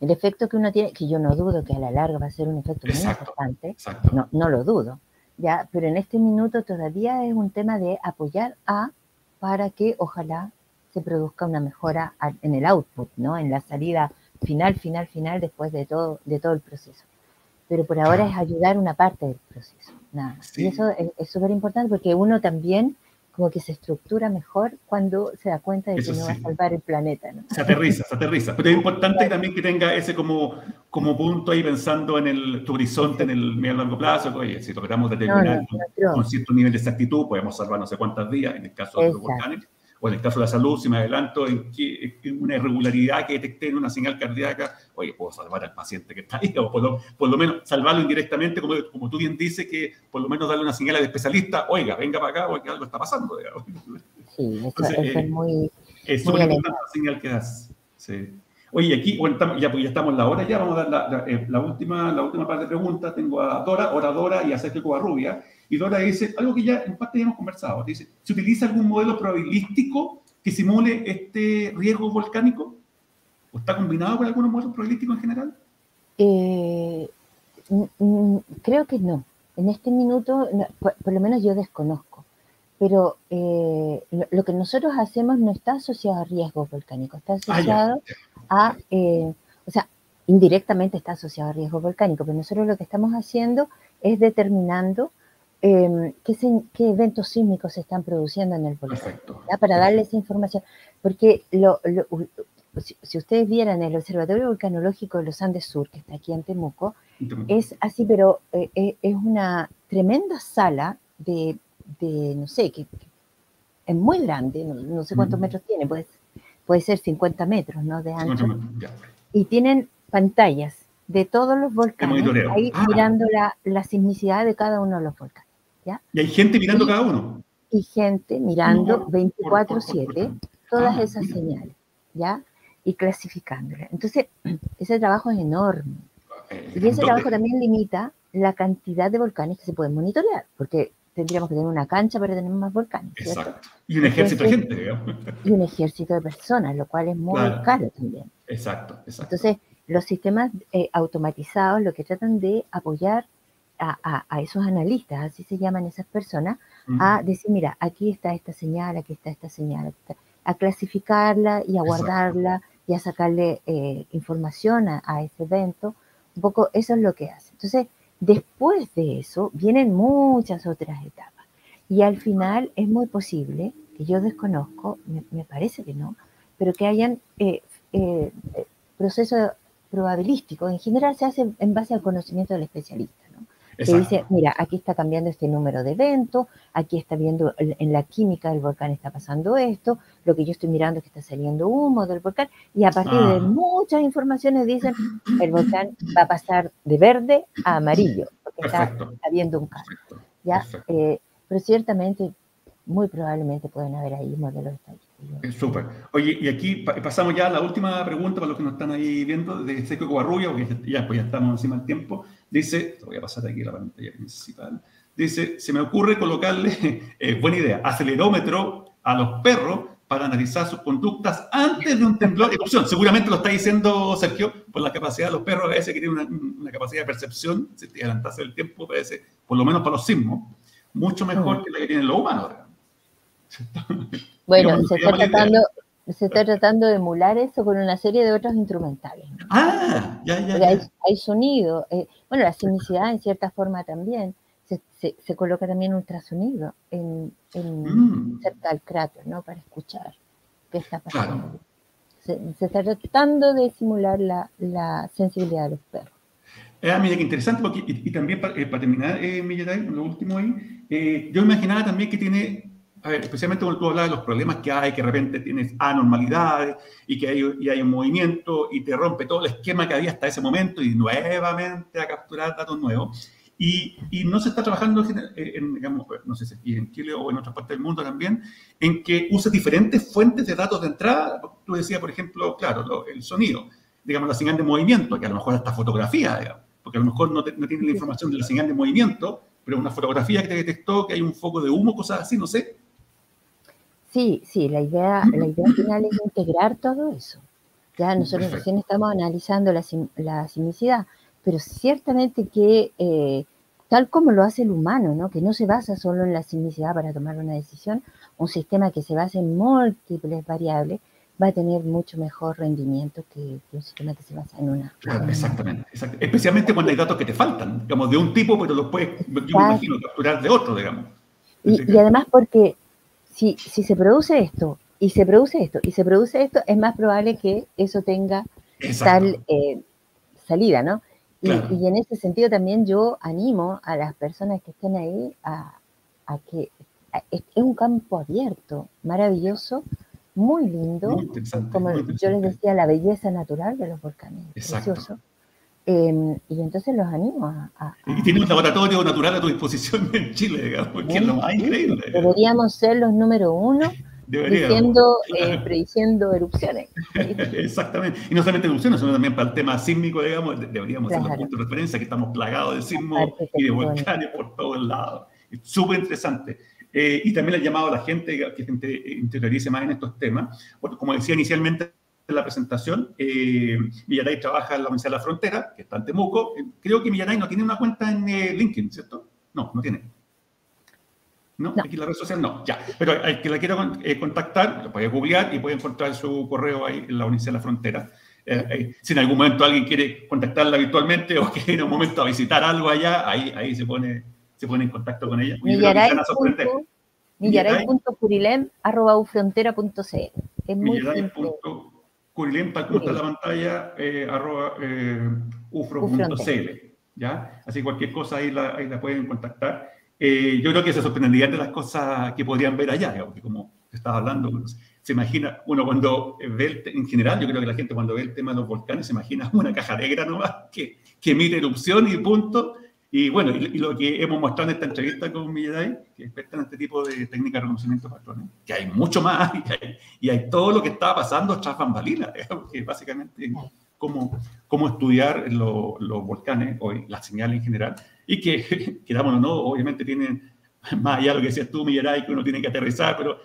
Speaker 2: El efecto que uno tiene, que yo no dudo que a la larga va a ser un efecto muy importante, no, no lo dudo, ya, pero en este minuto todavía es un tema de apoyar a para que ojalá se produzca una mejora en el output, ¿no? En la salida final, final, final después de todo, de todo el proceso pero por ahora es ayudar una parte del proceso. Nada. Y eso es súper importante porque uno también como que se estructura mejor cuando se da cuenta de que no va a salvar el planeta. ¿no?
Speaker 1: Se aterriza, se aterriza. Pero es importante también que tenga ese como, como punto ahí pensando en el, tu horizonte en el medio largo plazo. Oye, si logramos determinar con cierto nivel de exactitud, podemos salvar no sé cuántas días en el caso de los volcanes o en el caso de la salud, si me adelanto en, que, una irregularidad que detecté en una señal cardíaca, oye, puedo salvar al paciente que está ahí, *laughs* o por lo, por lo menos salvarlo indirectamente, como, como, tú bien dices, que por lo menos darle una señal al especialista, oiga, venga para acá, o que algo está pasando.
Speaker 2: Sí, es muy...
Speaker 1: Es súper importante la señal que das. Sí. Oye, aquí, bueno, ya, pues ya estamos en la hora, ya vamos a dar la, la, eh, la, última, la última parte de preguntas. Tengo a Dora, Dora y a Sergio Covarrubia. Y Dora dice, algo que ya en parte ya hemos conversado, dice, ¿se utiliza algún modelo probabilístico que simule este riesgo volcánico? ¿O está combinado con algunos modelos probabilísticos en general?
Speaker 2: Eh, creo que no. En este minuto, por, lo menos yo desconozco. Pero eh, lo, que nosotros hacemos no está asociado a riesgo volcánico, está ah, asociado a, eh, o sea, indirectamente está asociado a riesgo volcánico, pero nosotros lo que estamos haciendo es determinando eh, qué, eventos sísmicos se están produciendo en el volcán, para darles esa información. Porque lo, si, ustedes vieran el Observatorio Volcanológico de los Andes Sur, que está aquí en Temuco, es así, pero eh, eh, es una tremenda sala de, de no sé, que, es muy grande, no, sé cuántos metros tiene, puede, puede ser 50 metros ¿no? de ancho. y tienen pantallas de todos los volcanes, ahí ah. mirando la, la sismicidad de cada uno de los volcanes.
Speaker 1: Y hay gente mirando cada uno.
Speaker 2: Y gente mirando 24/7 todas ah, esas señales, ¿ya? Y clasificándolas. Entonces, *clears throat* ese trabajo es enorme. Eh, y ese trabajo también limita la cantidad de volcanes que se pueden monitorear, porque tendríamos que tener una cancha para tener más volcanes.
Speaker 1: Exacto. Y un ejército de gente, digamos. *laughs*
Speaker 2: Y un ejército de personas, lo cual es muy caro también.
Speaker 1: Exacto, exacto.
Speaker 2: Entonces, los sistemas eh, automatizados lo que tratan de apoyar a, esos analistas, así se llaman esas personas, a decir, mira, aquí está esta señal, aquí está esta señal, a clasificarla y a guardarla y a sacarle eh, información a, ese evento. Un poco eso es lo que hace. Entonces, después de eso vienen muchas otras etapas. Y al final es muy posible, que yo desconozco, me, parece que no, pero que hayan eh, eh, procesos probabilísticos. En general se hace en base al conocimiento del especialista que dice, mira, aquí está cambiando este número de eventos, aquí está viendo en la química del volcán está pasando esto, lo que yo estoy mirando es que está saliendo humo del volcán, y a partir de ah. muchas informaciones dicen, el volcán va a pasar de verde a amarillo, porque está habiendo un cambio. ¿ya? Eh, pero ciertamente, muy probablemente pueden haber ahí modelos estadísticos.
Speaker 1: Súper. Oye, y aquí pasamos ya a la última pregunta para los que nos están ahí viendo, de Seco Covarrubia, porque ya, pues ya estamos encima del tiempo. Dice, voy a pasar aquí la pantalla principal. Dice, se me ocurre colocarle, *laughs* eh, buena idea, acelerómetro a los perros para analizar sus conductas antes de un temblor de erupción. Seguramente lo está diciendo Sergio, por la capacidad de los perros, a veces que tienen una, capacidad de percepción, si te adelantas el tiempo, a veces, por lo menos para los sismos, mucho mejor que la que tienen los humanos. *laughs*
Speaker 2: Bueno, se está, tratando, se está tratando de emular eso con una serie de otros instrumentales.
Speaker 1: Ah, ya, ya.
Speaker 2: Hay, sonido. Eh, bueno, la sinicidad en cierta forma también. Se, se, coloca también ultrasonido en, en mm. cerca del cráter, ¿no? Para escuchar qué está pasando. Se, está tratando de simular la, la sensibilidad de los perros.
Speaker 1: Ah, mira, qué interesante, y, también para, eh, terminar, eh, lo último ahí, eh, yo imaginaba también que tiene a ver, especialmente cuando tú hablas de los problemas que hay, que de repente tienes anormalidades y que hay, y hay un movimiento y te rompe todo el esquema que había hasta ese momento y nuevamente a capturar datos nuevos. Y, y no se está trabajando, en, digamos, no sé si en Chile o en otras partes del mundo también, en que use diferentes fuentes de datos de entrada. Tú decías, por ejemplo, claro, el sonido, digamos, la señal de movimiento, que a lo mejor hasta fotografía, digamos, porque a lo mejor no, no tiene la información de la señal de movimiento, pero una fotografía que te detectó que hay un foco de humo, cosas así, no sé,
Speaker 2: Sí, sí, la idea, la idea final es integrar todo eso. Ya nosotros recién estamos analizando la, la simicidad, pero ciertamente que eh, tal como lo hace el humano, ¿no? que no se basa solo en la simicidad para tomar una decisión, un sistema que se basa en múltiples variables va a tener mucho mejor rendimiento que, un sistema que se basa en una.
Speaker 1: Claro, exactamente, Especialmente cuando hay datos que te faltan, digamos, de un tipo, pero los puedes, yo me imagino, capturar de otro, digamos.
Speaker 2: y además porque si, si se produce esto, y se produce esto, y se produce esto, es más probable que eso tenga tal eh, salida, ¿no? Y, en ese sentido también yo animo a las personas que estén ahí a, que es, un campo abierto, maravilloso, muy lindo, como yo les decía, la belleza natural de los volcanes, precioso. Em, y entonces los animo a,
Speaker 1: Y tiene un laboratorio natural a tu disposición en Chile, digamos, que es lo más increíble.
Speaker 2: Deberíamos ser los número uno *laughs* diciendo, *laughs* eh, prediciendo erupciones. *laughs*
Speaker 1: Exactamente. Y no solamente erupciones, sino también para el tema sísmico, digamos, deberíamos ser los puntos de referencia, que estamos plagados de sismos y de volcanes por todos lados. Súper interesante. Eh, y también he llamado a la gente que gente interiorice más en estos temas. Bueno, como decía inicialmente, la presentación. Eh, Millaray trabaja en la Universidad de la Frontera, que está en Temuco. Eh, creo que Millaray no tiene una cuenta en eh, LinkedIn, ¿cierto? No, no tiene. ¿No? Aquí en la red social no, ya. Pero el que la quiera eh, contactar, lo puede googlear y puede encontrar su correo ahí en la Universidad de la Frontera. si en algún momento alguien quiere contactarla virtualmente o *laughs* quiere en un momento a visitar algo allá, ahí, ahí se, pone, se pone en contacto con ella.
Speaker 2: Millaray.curilem.ufrontera.cl Es muy simple.
Speaker 1: Tal como está la pantalla, eh, arroba eh, ufro.cl. ¿ya? Así cualquier cosa ahí la, ahí la pueden contactar. Eh, yo creo que se sorprenderían de las cosas que podrían ver allá, porque como estaba hablando, se imagina, uno cuando ve, en general, yo creo que la gente cuando ve el tema de los volcanes se imagina *laughs* una caja negra nomás que, que emite erupción y punto, y bueno, y, lo que hemos mostrado en esta entrevista con Milladay, que experta en este tipo de técnicas de reconocimiento de patrones, que hay mucho más *laughs* y hay, todo lo que está pasando tras bambalinas, *laughs* que básicamente cómo, cómo estudiar los volcanes, hoy las señales en general, y que, *laughs* quedamos o no, obviamente tienen más allá de lo que decías tú, Milladay, que uno tiene que aterrizar, pero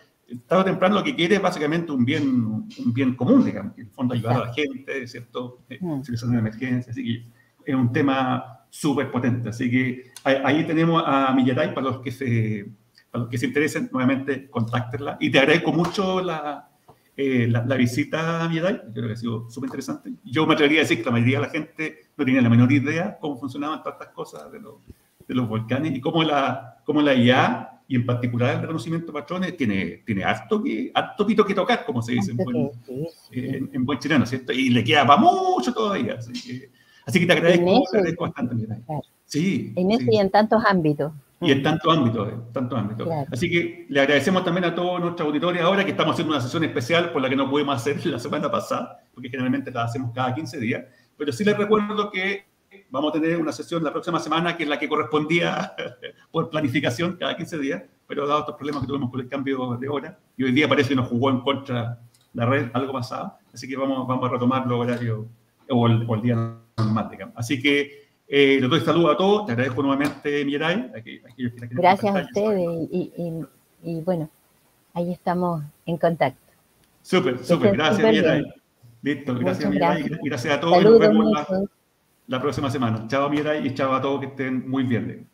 Speaker 1: tarde o temprano lo que quiere es básicamente un bien, un bien común, digamos, que en el fondo ayudar a la gente, ¿cierto? Mm. Situaciones de emergencia, así que es un tema súper potente. Así que ahí, tenemos a Millaray para los que se, para los que se interesen, nuevamente contáctenla. Y te agradezco mucho la, eh, la, visita a Millaray, yo creo que ha sido súper interesante. Yo me atrevería a decir que la mayoría de la gente no tenía la menor idea cómo funcionaban todas estas cosas de los, de los volcanes y cómo la, cómo la IA y en particular el reconocimiento de patrones tiene, tiene harto, que, harto pito que tocar, como se dice en buen, en buen chileno, ¿cierto? Y le queda para mucho todavía. Así que, Así que te agradezco, bastante.
Speaker 2: Sí. En ese y en tantos ámbitos.
Speaker 1: Y en tantos ámbitos, en tantos ámbitos. Así que le agradecemos también a todos nuestros auditores ahora que estamos haciendo una sesión especial por la que no pudimos hacer *laughs* la semana pasada, porque generalmente la hacemos cada 15 días. Pero sí les recuerdo que vamos a tener una sesión la próxima semana que es la que correspondía *laughs* por planificación cada 15 días, pero dado estos problemas que tuvimos con el cambio de hora, y hoy día parece que nos jugó en contra la red algo pasado, así que vamos, vamos a retomar los horarios o el, día Así que eh, les doy saludo a todos, te agradezco nuevamente, Mirai.
Speaker 2: Gracias a ustedes y, bueno, ahí estamos en contacto.
Speaker 1: Súper, súper, gracias, Mirai. Listo, gracias, Mirai. Gracias a todos y nos vemos la, la, próxima semana. Chao, Mirai, y chao a todos que estén muy bien.